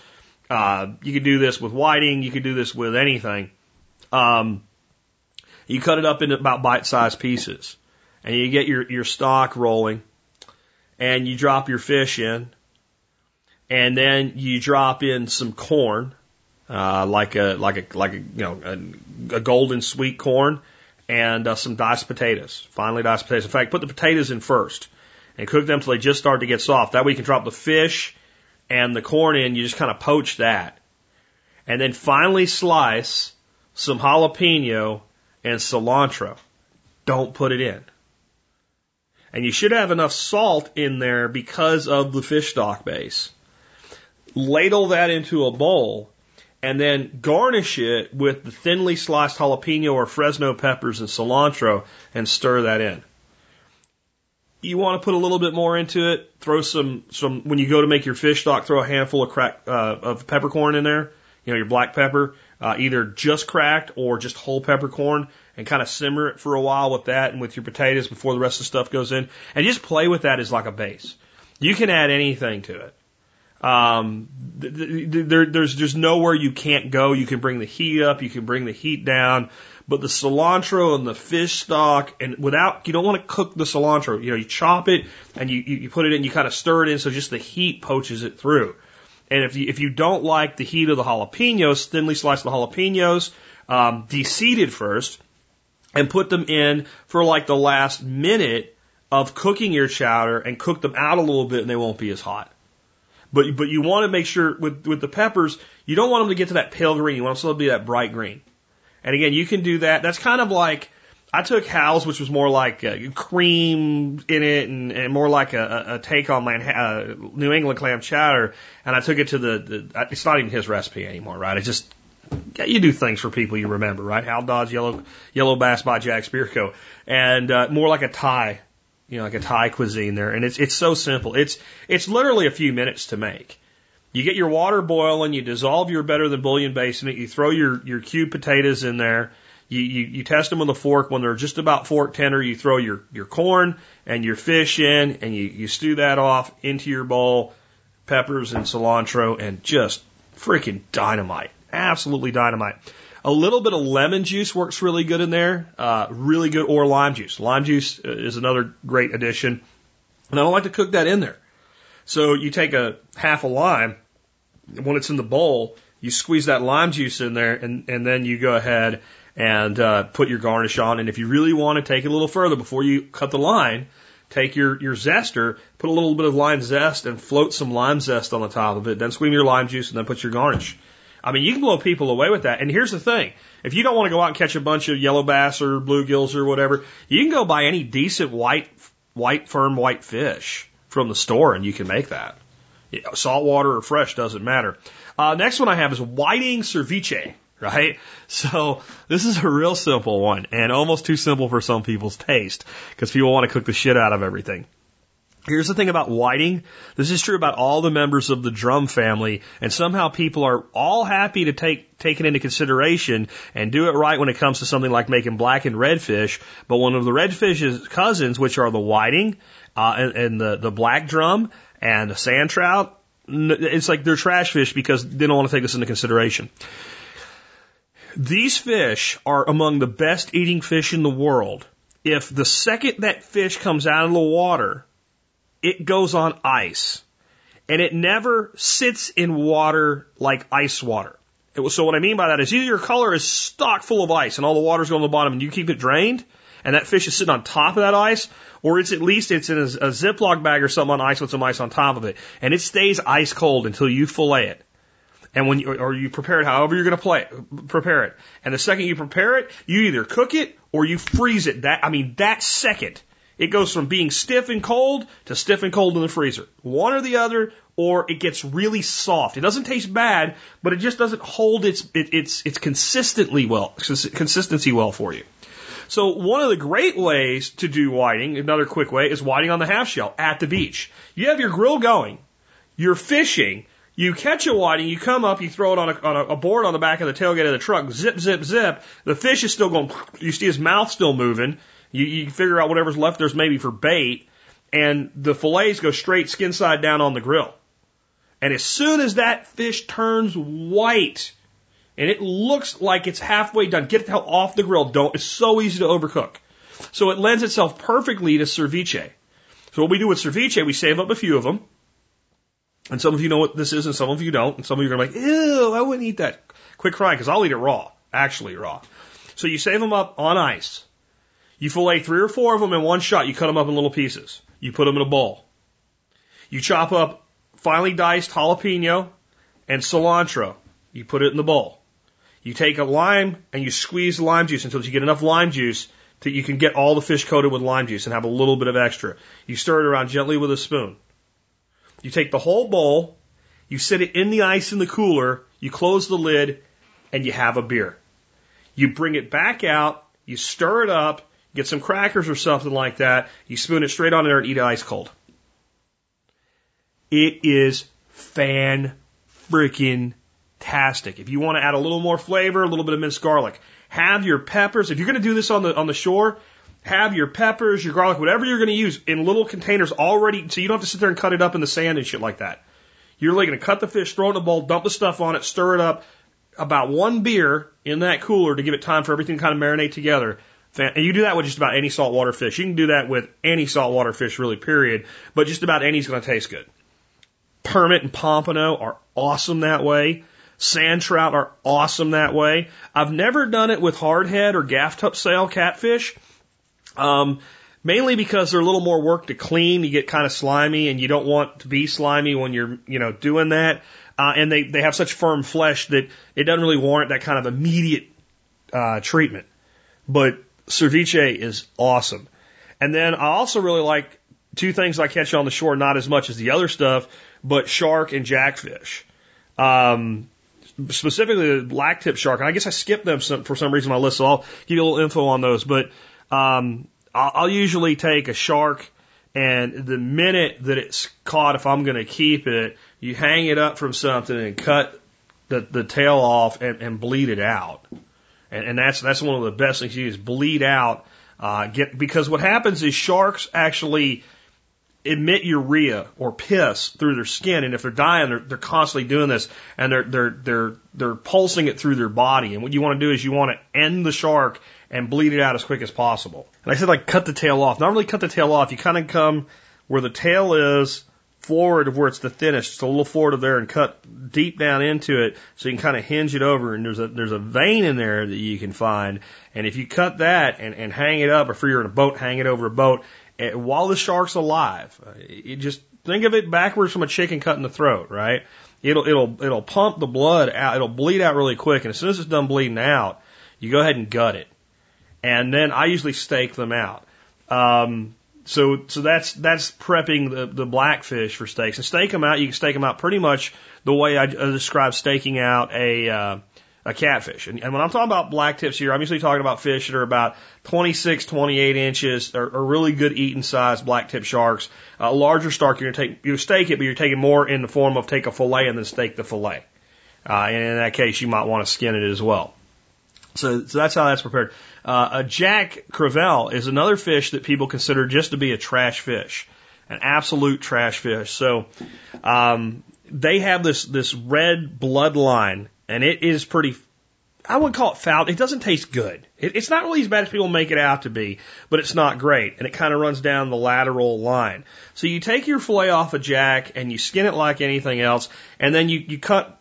Uh, you could do this with whiting. You could do this with anything. Um, you cut it up into about bite-sized pieces, and you get your your stock rolling, and you drop your fish in, and then you drop in some corn, uh, like a like a like a you know a, a golden sweet corn and uh, some diced potatoes, finely diced potatoes. In fact, put the potatoes in first and cook them till they just start to get soft. That way you can drop the fish and the corn in. You just kind of poach that, and then finally slice some jalapeno and cilantro. Don't put it in. And you should have enough salt in there because of the fish stock base. Ladle that into a bowl and then garnish it with the thinly sliced jalapeno or Fresno peppers and cilantro and stir that in. You want to put a little bit more into it. Throw some, some, when you go to make your fish stock, throw a handful of crack, uh, of peppercorn in there. You know, your black pepper, uh, either just cracked or just whole peppercorn and kind of simmer it for a while with that and with your potatoes before the rest of the stuff goes in. And just play with that as like a base. You can add anything to it. Um, there, there's there's nowhere you can't go. You can bring the heat up, you can bring the heat down, but the cilantro and the fish stock, and without you don't want to cook the cilantro. You know, you chop it and you you put it in, you kind of stir it in, so just the heat poaches it through. And if you if you don't like the heat of the jalapenos, thinly slice the jalapenos, um, deseeded first, and put them in for like the last minute of cooking your chowder, and cook them out a little bit, and they won't be as hot. But but you want to make sure with with the peppers, you don't want them to get to that pale green. You want them to be that bright green. And again, you can do that. That's kind of like I took Hal's, which was more like uh, cream in it and, and more like a, a take on my uh, New England clam chowder, and I took it to the, the. It's not even his recipe anymore, right? It just you do things for people you remember, right? Hal Dodds Yellow Yellow Bass by Jack Spirko, and uh, more like a Thai you know, like a Thai cuisine there. And it's, it's so simple. It's, it's literally a few minutes to make. You get your water boiling, you dissolve your better than bouillon base in it, you throw your, your cubed potatoes in there, you, you, you test them with a fork. When they're just about fork tender, you throw your, your corn and your fish in and you, you stew that off into your bowl, peppers and cilantro and just freaking dynamite. Absolutely dynamite. A little bit of lemon juice works really good in there. Uh, really good, or lime juice. Lime juice uh, is another great addition. And I don't like to cook that in there. So you take a half a lime, when it's in the bowl, you squeeze that lime juice in there, and, and then you go ahead and uh, put your garnish on. And if you really want to take it a little further before you cut the line, take your, your zester, put a little bit of lime zest, and float some lime zest on the top of it. Then squeeze your lime juice, and then put your garnish. I mean, you can blow people away with that. And here's the thing. If you don't want to go out and catch a bunch of yellow bass or bluegills or whatever, you can go buy any decent white, white, firm white fish from the store and you can make that. Saltwater or fresh doesn't matter. Uh, next one I have is whiting ceviche, right? So this is a real simple one and almost too simple for some people's taste because people want to cook the shit out of everything. Here's the thing about whiting. This is true about all the members of the drum family, and somehow people are all happy to take take it into consideration and do it right when it comes to something like making blackened redfish. But one of the redfish's cousins, which are the whiting uh, and, and the the black drum and the sand trout, it's like they're trash fish because they don't want to take this into consideration. These fish are among the best eating fish in the world. If the second that fish comes out of the water, it goes on ice. And it never sits in water like ice water. Was, so what I mean by that is either your color is stock full of ice and all the water's going to the bottom and you keep it drained and that fish is sitting on top of that ice, or it's at least it's in a, a Ziploc bag or something on ice with some ice on top of it. And it stays ice cold until you fillet it. And when you, or you prepare it however you're going to play, prepare it. And the second you prepare it, you either cook it or you freeze it. That, I mean, that second it goes from being stiff and cold to stiff and cold in the freezer. One or the other, or it gets really soft. It doesn't taste bad, but it just doesn't hold its it, its its consistently well consistency well for you. So one of the great ways to do whiting, another quick way, is whiting on the half shell at the beach. You have your grill going, you're fishing, you catch a whiting, you come up, you throw it on a, on a board on the back of the tailgate of the truck, zip, zip, zip. The fish is still going, you see his mouth still moving. You, you figure out whatever's left there's maybe for bait, and the fillets go straight skin side down on the grill. And as soon as that fish turns white, and it looks like it's halfway done, get the hell off the grill. Don't. It's so easy to overcook. So it lends itself perfectly to ceviche. So what we do with ceviche, we save up a few of them. And some of you know what this is, and some of you don't. And some of you are like, ew, I wouldn't eat that. Quick cry, because I'll eat it raw, actually raw. So you save them up on ice. You fillet three or four of them in one shot. You cut them up in little pieces. You put them in a bowl. You chop up finely diced jalapeno and cilantro. You put it in the bowl. You take a lime and you squeeze the lime juice until you get enough lime juice that you can get all the fish coated with lime juice and have a little bit of extra. You stir it around gently with a spoon. You take the whole bowl, you sit it in the ice in the cooler, you close the lid, and you have a beer. You bring it back out, you stir it up, get some crackers or something like that, you spoon it straight on there and eat it ice cold. It is fan freaking tastic. If you want to add a little more flavor, a little bit of minced garlic, have your peppers. If you're going to do this on the on the shore, have your peppers, your garlic, whatever you're going to use in little containers already, so you don't have to sit there and cut it up in the sand and shit like that. You're really going to cut the fish, throw it in a bowl, dump the stuff on it, stir it up. About one beer in that cooler to give it time for everything to kind of marinate together. And you do that with just about any saltwater fish. You can do that with any saltwater fish, really, period. But just about any is going to taste good. Permit and pompano are awesome that way. Sand trout are awesome that way. I've never done it with hardhead or gaff topsail catfish. Um, mainly because they're a little more work to clean. You get kind of slimy and you don't want to be slimy when you're, you know, doing that. Uh, and they, they have such firm flesh that it doesn't really warrant that kind of immediate, uh, treatment. But ceviche is awesome. And then I also really like two things I catch on the shore, not as much as the other stuff, but shark and jackfish. Um, specifically the black tip shark. And I guess I skipped them some, for some reason on my list, so I'll give you a little info on those. But um, I'll, I'll usually take a shark, and the minute that it's caught, if I'm going to keep it, you hang it up from something and cut the, the tail off and, and bleed it out. And, and that's that's one of the best things you use. Bleed out. Uh, get because what happens is sharks actually emit urea or piss through their skin, and if they're dying, they're, they're constantly doing this, and they're they're they're they're pulsing it through their body. And what you want to do is you want to end the shark and bleed it out as quick as possible. And I said like cut the tail off. Not really cut the tail off. You kind of come where the tail is forward of where it's the thinnest, just a little forward of there, and cut deep down into it so you can kind of hinge it over. And there's a there's a vein in there that you can find. And if you cut that and, and hang it up, or if you're in a boat, hang it over a boat, and while the shark's alive, eh, you just think of it backwards from a chicken cut in the throat, right? It'll it'll it'll pump the blood out. It'll bleed out really quick, and as soon as it's done bleeding out, you go ahead and gut it, and then I usually steak them out. Um, so so that's that's prepping the the blackfish for steaks. And steak them out. You can steak them out pretty much the way I, described steaking out a uh, a catfish. And, and when I'm talking about black tips here, I'm usually talking about fish that are about 26, 28 inches, or, or really good eating size black tip sharks. A larger shark, you're gonna take you steak it, but you're taking more in the form of take a fillet and then steak the fillet. Uh, and in that case, you might want to skin it as well. So, so that's how that's prepared. Uh, a jack crevalle is another fish that people consider just to be a trash fish, an absolute trash fish. So, um, they have this this red bloodline, and it is pretty. I would call it foul. It doesn't taste good. It, it's not really as bad as people make it out to be, but it's not great, and it kind of runs down the lateral line. So you take your fillet off a jack and you skin it like anything else, and then you you cut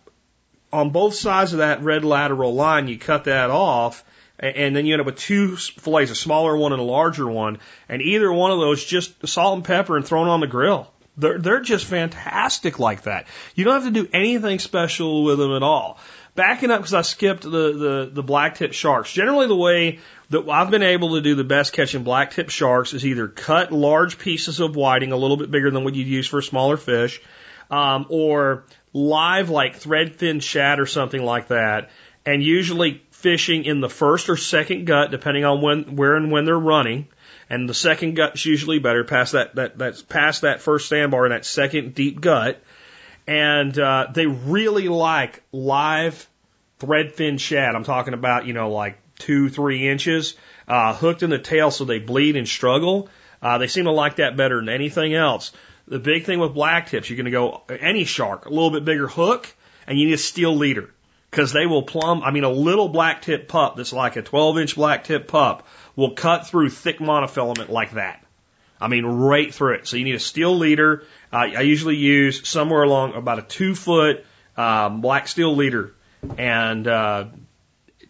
on both sides of that red lateral line, you cut that off, and then you end up with two fillets, a smaller one and a larger one, and either one of those just salt and pepper and thrown on the grill. They're, they're just fantastic like that. You don't have to do anything special with them at all. Backing up because I skipped the, the, the black tip sharks. Generally the way that I've been able to do the best catching black tip sharks is either cut large pieces of whiting, a little bit bigger than what you'd use for a smaller fish, um, or live like threadfin shad or something like that, and usually fishing in the first or second gut, depending on when, where and when they're running. And the second gut's usually better, past that, that, that's past that first sandbar and that second deep gut. And, uh, they really like live threadfin shad. I'm talking about, you know, like two, three inches, uh, hooked in the tail so they bleed and struggle. Uh, they seem to like that better than anything else. The big thing with black tips, you're going to go any shark, a little bit bigger hook, and you need a steel leader because they will plumb. I mean, a little black tip pup that's like a 12 inch black tip pup will cut through thick monofilament like that. I mean, right through it. So you need a steel leader. Uh, I usually use somewhere along about a two foot um, black steel leader, and uh,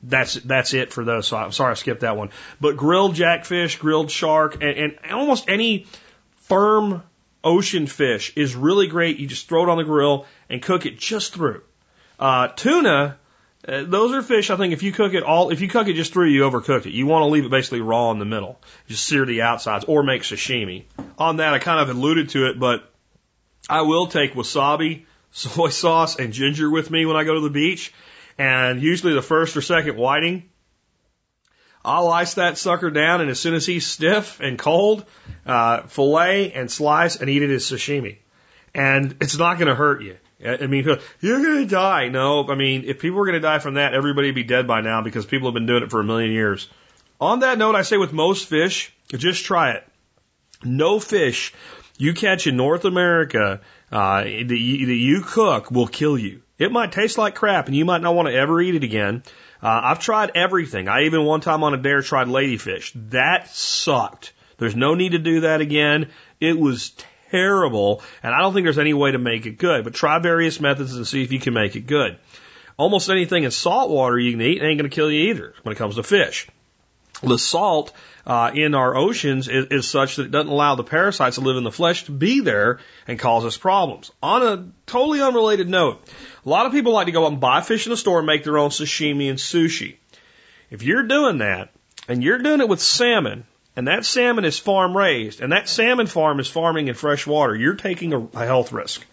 that's that's it for those. So I'm sorry I skipped that one. But grilled jackfish, grilled shark, and, and almost any firm ocean fish is really great. You just throw it on the grill and cook it just through. Uh, tuna Uh, those are fish. I think if you cook it all, if you cook it just through, you overcook it. You want to leave it basically raw in the middle. Just sear the outsides or make sashimi. On that, I kind of alluded to it, but I will take wasabi, soy sauce, and ginger with me when I go to the beach. And usually the first or second whiting, I'll ice that sucker down, and as soon as he's stiff and cold, uh, fillet and slice and eat it as sashimi. And it's not going to hurt you. I mean, you're going to die. No, I mean, if people were going to die from that, everybody would be dead by now because people have been doing it for a million years. On that note, I say with most fish, just try it. No fish you catch in North America uh, that, you, that you cook will kill you. It might taste like crap and you might not want to ever eat it again. Uh, I've tried everything. I even one time on a dare tried ladyfish. That sucked. There's no need to do that again. It was terrible, and I don't think there's any way to make it good. But try various methods and see if you can make it good. Almost anything in salt water you can eat ain't going to kill you either when it comes to fish. The salt uh, in our oceans is, is such that it doesn't allow the parasites that live in the flesh to be there and cause us problems. On a totally unrelated note, a lot of people like to go out and buy fish in the store and make their own sashimi and sushi. If you're doing that, and you're doing it with salmon, and that salmon is farm raised, and that salmon farm is farming in fresh water, you're taking a, a health risk.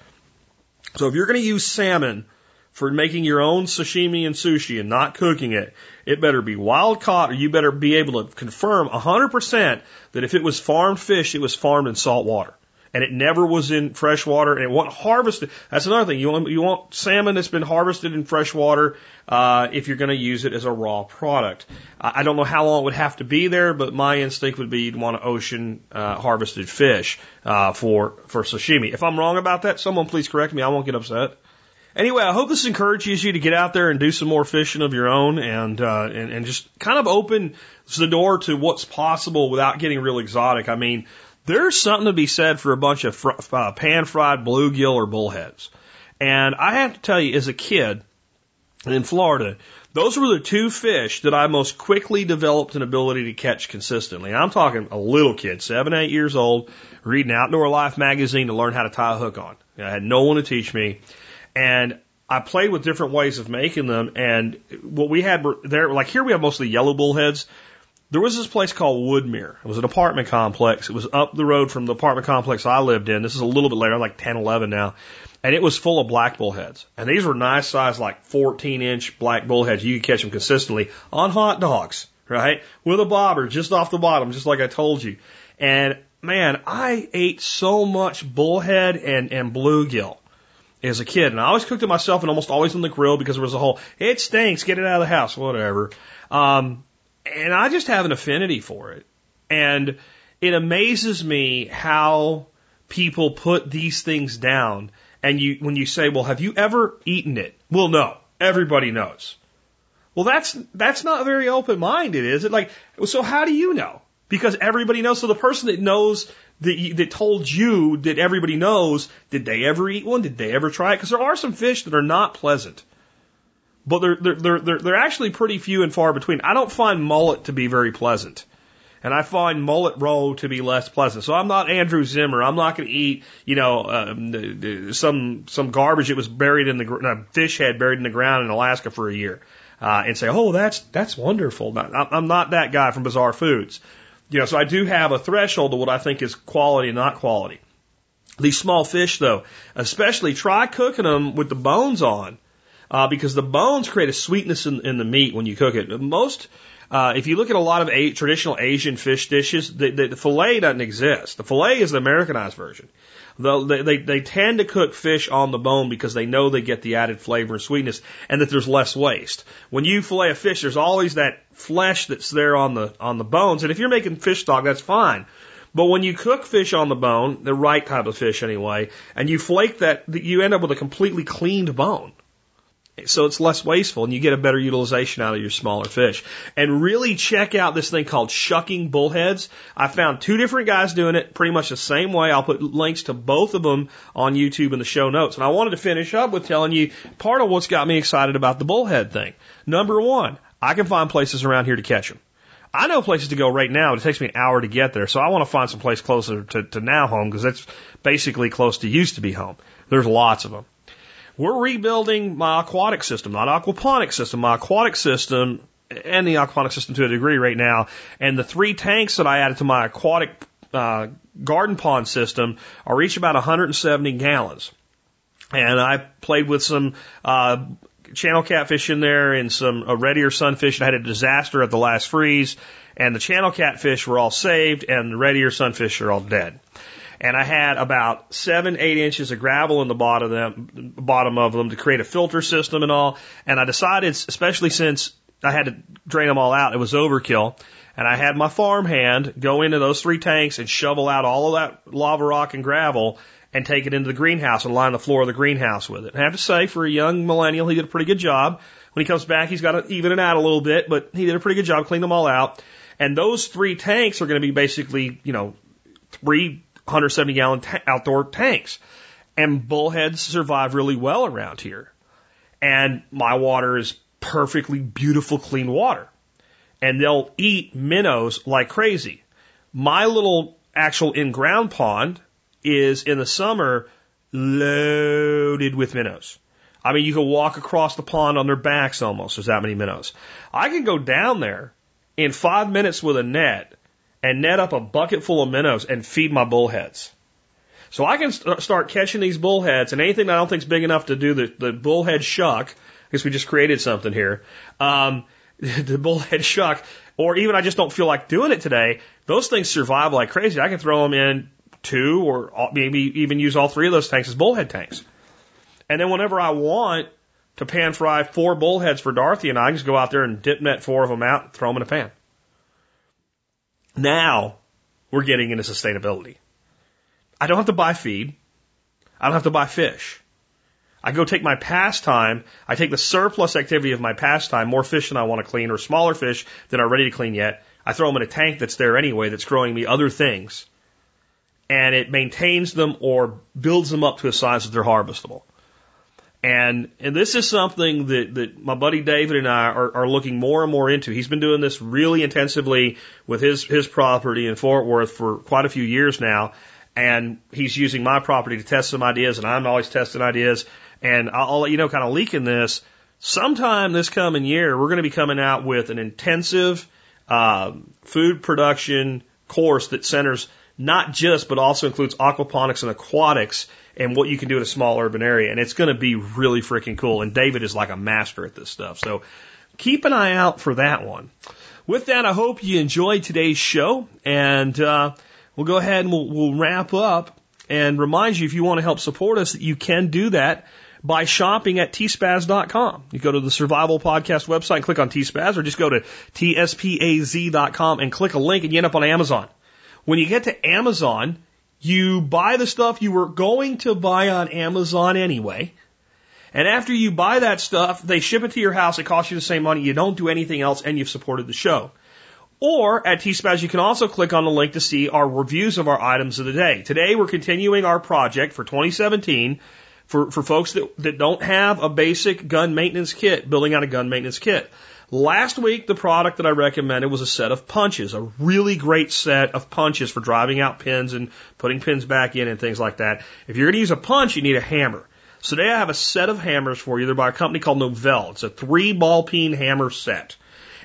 So if you're going to use salmon for making your own sashimi and sushi and not cooking it, it better be wild caught or you better be able to confirm 100% that if it was farmed fish, it was farmed in salt water and it never was in fresh water and it wasn't harvested. That's another thing. You want, you want salmon that's been harvested in fresh water uh, if you're going to use it as a raw product. I don't know how long it would have to be there, but my instinct would be you'd want ocean uh, harvested fish uh, for for sashimi. If I'm wrong about that, someone please correct me. I won't get upset. Anyway, I hope this encourages you to get out there and do some more fishing of your own and, uh, and, and just kind of open the door to what's possible without getting real exotic. I mean, there's something to be said for a bunch of fr- uh, pan fried bluegill or bullheads. And I have to tell you, as a kid in Florida, those were the two fish that I most quickly developed an ability to catch consistently. I'm talking a little kid, seven, eight years old, reading Outdoor Life magazine to learn how to tie a hook on. I had no one to teach me. And I played with different ways of making them. And what we had there, like here we have mostly yellow bullheads. There was this place called Woodmere. It was an apartment complex. It was up the road from the apartment complex I lived in. This is a little bit later, like 10, 11 now. And it was full of black bullheads. And these were nice size, like 14 inch black bullheads. You could catch them consistently on hot dogs, right? With a bobber just off the bottom, just like I told you. And man, I ate so much bullhead and, and bluegill as a kid. And I always cooked it myself and almost always on the grill because there was a whole, it stinks, get it out of the house, whatever. Um, and I just have an affinity for it. And it amazes me how people put these things down. And you, when you say, well, have you ever eaten it? Well, no. Everybody knows. Well, that's, that's not very open minded, is it? Like, so how do you know? Because everybody knows. So the person that knows that, that told you that everybody knows, did they ever eat one? Did they ever try it? Because there are some fish that are not pleasant but they're, they're, they're, they're, actually pretty few and far between. I don't find mullet to be very pleasant. And I find mullet roe to be less pleasant. So I'm not Andrew Zimmern. I'm not going to eat, you know, uh, some some garbage that was buried in the uh, fish head buried in the ground in Alaska for a year, uh, and say, oh, that's that's wonderful. I'm not that guy from Bizarre Foods, you know. So I do have a threshold of what I think is quality and not quality. These small fish, though, especially try cooking them with the bones on uh, because the bones create a sweetness in, in the meat when you cook it. Most, uh, if you look at a lot of a, traditional Asian fish dishes, the, the, the fillet doesn't exist. The fillet is the Americanized version. The, they, they, they tend to cook fish on the bone because they know they get the added flavor and sweetness and that there's less waste. When you fillet a fish, there's always that flesh that's there on the, on the bones. And if you're making fish stock, that's fine. But when you cook fish on the bone, the right type of fish anyway, and you flake that, you end up with a completely cleaned bone so it's less wasteful and you get a better utilization out of your smaller fish. And really check out this thing called shucking bullheads. I found two different guys doing it pretty much the same way. I'll put links to both of them on YouTube in the show notes. And I wanted to finish up with telling you part of what's got me excited about the bullhead thing. Number one, I can find places around here to catch them. I know places to go right now. but It takes me an hour to get there, so I want to find some place closer to, to now home because that's basically close to used to be home. There's lots of them. We're rebuilding my aquatic system, not aquaponic system, my aquatic system and the aquaponic system to a degree right now. And the three tanks that I added to my aquatic uh, garden pond system are each about 170 gallons. And I played with some uh, channel catfish in there and some uh, red ear sunfish. I had a disaster at the last freeze, and the channel catfish were all saved, and the red ear sunfish are all dead and I had about seven, eight inches of gravel in the bottom of them, bottom of them to create a filter system and all. And I decided, especially since I had to drain them all out, it was overkill. And I had my farm hand go into those three tanks and shovel out all of that lava rock and gravel and take it into the greenhouse and line the floor of the greenhouse with it. And I have to say, for a young millennial, he did a pretty good job. When he comes back, he's got to even it out a little bit, but he did a pretty good job, cleaned them all out. And those three tanks are going to be basically, you know, three 170 gallon outdoor tanks. And bullheads survive really well around here. And my water is perfectly beautiful, clean water. And they'll eat minnows like crazy. My little actual in ground pond is in the summer loaded with minnows. I mean, you can walk across the pond on their backs almost. There's that many minnows. I can go down there in five minutes with a net and net up a bucket full of minnows and feed my bullheads. So I can st- start catching these bullheads and anything that I don't think is big enough to do the, the bullhead shuck, because we just created something here, um, the bullhead shuck, or even I just don't feel like doing it today, those things survive like crazy. I can throw them in two or maybe even use all three of those tanks as bullhead tanks. And then whenever I want to pan fry four bullheads for Dorothy and I, I just go out there and dip net four of them out and throw them in a pan. Now we're getting into sustainability. I don't have to buy feed. I don't have to buy fish. I go take my pastime, I take the surplus activity of my pastime, more fish than I want to clean or smaller fish that are ready to clean yet. I throw them in a tank that's there anyway that's growing me other things. And it maintains them or builds them up to a size that they're harvestable. And and this is something that, that my buddy David and I are, are looking more and more into. He's been doing this really intensively with his his property in Fort Worth for quite a few years now. And he's using my property to test some ideas, and I'm always testing ideas. And I'll, let you know, kind of leaking this. Sometime this coming year, we're going to be coming out with an intensive uh, food production course that centers not just, but also includes aquaponics and aquatics and what you can do in a small urban area. And it's going to be really freaking cool. And David is like a master at this stuff. So keep an eye out for that one. With that, I hope you enjoyed today's show. And uh, we'll go ahead and we'll, we'll wrap up and remind you if you want to help support us that you can do that by shopping at tspaz.com. You go to the Survival Podcast website and click on tspaz or just go to tspaz.com and click a link and you end up on Amazon. When you get to Amazon, you buy the stuff you were going to buy on Amazon anyway. And after you buy that stuff, they ship it to your house. It costs you the same money. You don't do anything else and you've supported the show. Or at T-Spaz, you can also click on the link to see our reviews of our items of the day. Today, we're continuing our project for 2017 for, for folks that, that don't have a basic gun maintenance kit, building out a gun maintenance kit. Last week, the product that I recommended was a set of punches, a really great set of punches for driving out pins and putting pins back in and things like that. If you're going to use a punch, you need a hammer. So today I have a set of hammers for you. They're by a company called Novell. It's a three ball peen hammer set.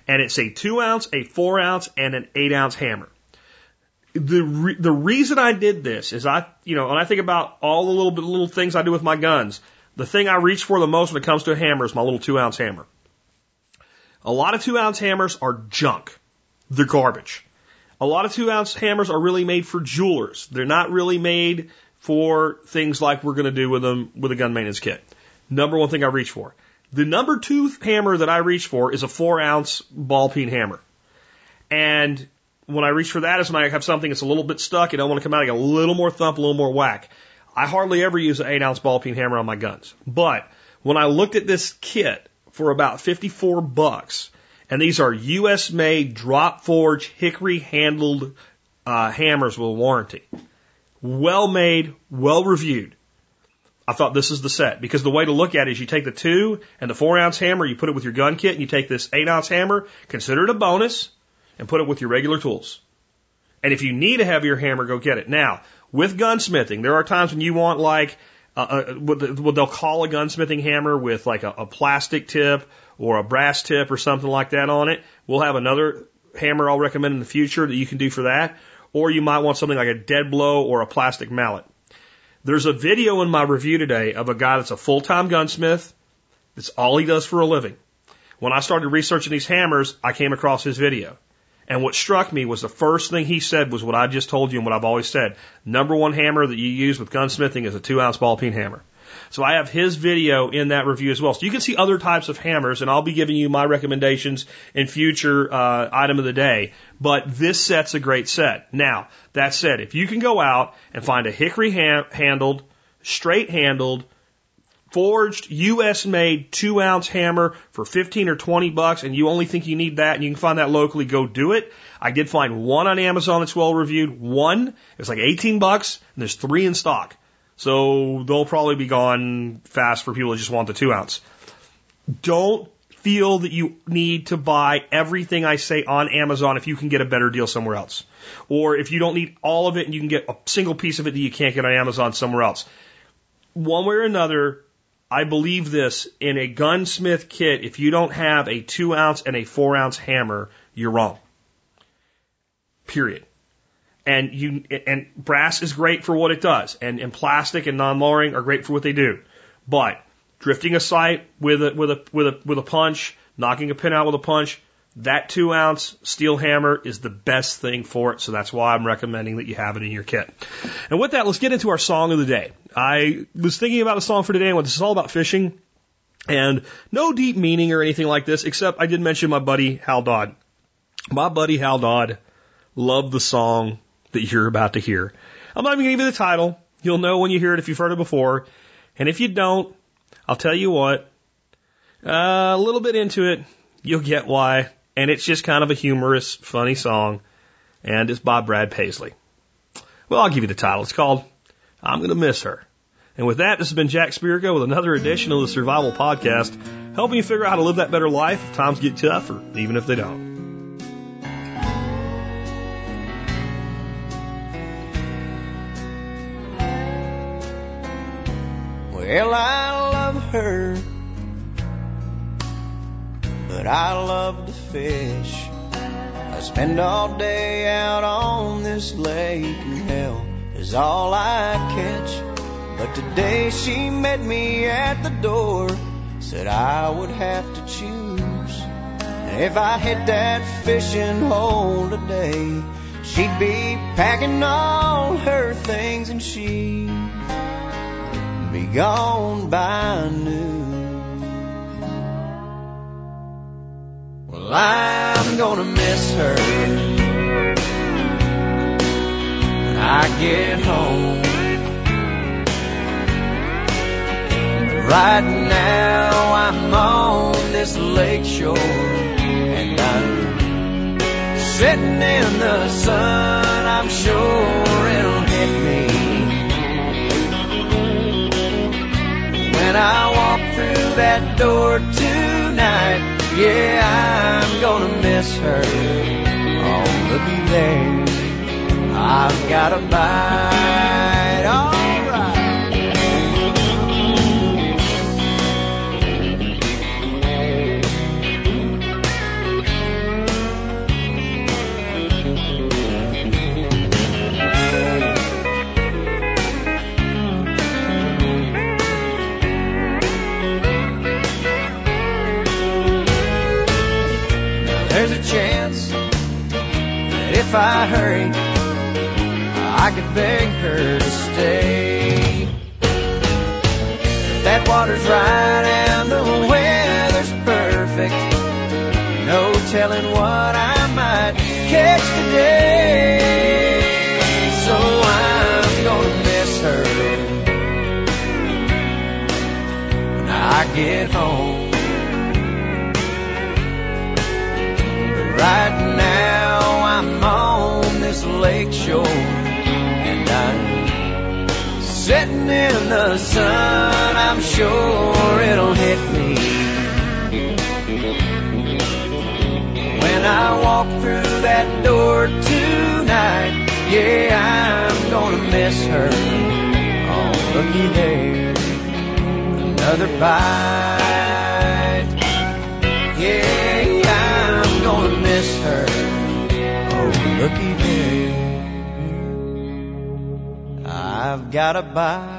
And it's a two ounce, a four ounce, and an eight ounce hammer. The, re- the reason I did this is I, you know, when I think about all the little little things I do with my guns, the thing I reach for the most when it comes to a hammer is my little two ounce hammer. A lot of two ounce hammers are junk. They're garbage. A lot of two ounce hammers are really made for jewelers. They're not really made for things like we're going to do with them with a gun maintenance kit. Number one thing I reach for. The number two hammer that I reach for is a four ounce ball peen hammer. And when I reach for that is when I have something that's a little bit stuck and I want to come out and get a little more thump, a little more whack. I hardly ever use an eight ounce ball peen hammer on my guns. But when I looked at this kit, for about 54 bucks. And these are US made drop forge hickory handled uh, hammers with warranty. Well made, well reviewed. I thought this is the set because the way to look at it is you take the two and the four ounce hammer, you put it with your gun kit, and you take this eight ounce hammer, consider it a bonus, and put it with your regular tools. And if you need a heavier hammer, go get it. Now, with gunsmithing, there are times when you want like uh, uh, what, what they'll call a gunsmithing hammer with like a, a plastic tip or a brass tip or something like that on it. We'll have another hammer I'll recommend in the future that you can do for that. Or you might want something like a dead blow or a plastic mallet. There's a video in my review today of a guy that's a full-time gunsmith. That's all he does for a living. When I started researching these hammers, I came across his video. And what struck me was the first thing he said was what I just told you and what I've always said. Number one hammer that you use with gunsmithing is a two ounce ball peen hammer. So I have his video in that review as well. So you can see other types of hammers, and I'll be giving you my recommendations in future uh, item of the day. But this set's a great set. Now that said, if you can go out and find a hickory ha- handled, straight handled, forged U.S. made two ounce hammer for 15 or 20 bucks and you only think you need that and you can find that locally, go do it. I did find one on Amazon that's well reviewed. One, it was like 18 bucks and there's three in stock. So they'll probably be gone fast for people that just want the two ounce. Don't feel that you need to buy everything I say on Amazon if you can get a better deal somewhere else. Or if you don't need all of it and you can get a single piece of it that you can't get on Amazon somewhere else. One way or another, I believe this in a gunsmith kit, if you don't have a two ounce and a four ounce hammer, you're wrong. Period. And you, and brass is great for what it does, and, and plastic and non-lowering are great for what they do. But drifting a sight with a, with a, with a, with a punch, knocking a pin out with a punch, that two ounce steel hammer is the best thing for it. So that's why I'm recommending that you have it in your kit. And with that, let's get into our song of the day. I was thinking about a song for today and this is all about fishing and no deep meaning or anything like this, except I did mention my buddy Hal Dodd. My buddy Hal Dodd loved the song that you're about to hear. I'm not even going to give you the title. You'll know when you hear it if you've heard it before. And if you don't, I'll tell you what, uh, a little bit into it, you'll get why and it's just kind of a humorous, funny song, and it's by Brad Paisley. Well, I'll give you the title. It's called I'm Gonna Miss Her. And with that, this has been Jack Spirko with another edition of the Survival Podcast, helping you figure out how to live that better life if times get tough or even if they don't. Well, I but I love to fish. I spend all day out on this lake, and hell is all I catch. But today she met me at the door, said I would have to choose. And if I hit that fishing hole today, she'd be packing all her things and she'd be gone by noon. I'm gonna miss her when I get home. Right now I'm on this lake shore and I'm sitting in the sun. I'm sure it'll hit me when I walk through that door tonight. Yeah, I'm gonna miss her. Oh, looky there. I've got a bite. Alright. If I hurry, I could beg her to stay. That water's right and the weather's perfect, no telling what I might catch today. So I'm gonna miss her when I get home. Right I'm on this lake shore and I'm sitting in the sun. I'm sure it'll hit me when I walk through that door tonight. Yeah, I'm gonna miss her. Oh, looky there. another bite. Yeah, I'm gonna miss her. Oh, looky I've got a bite.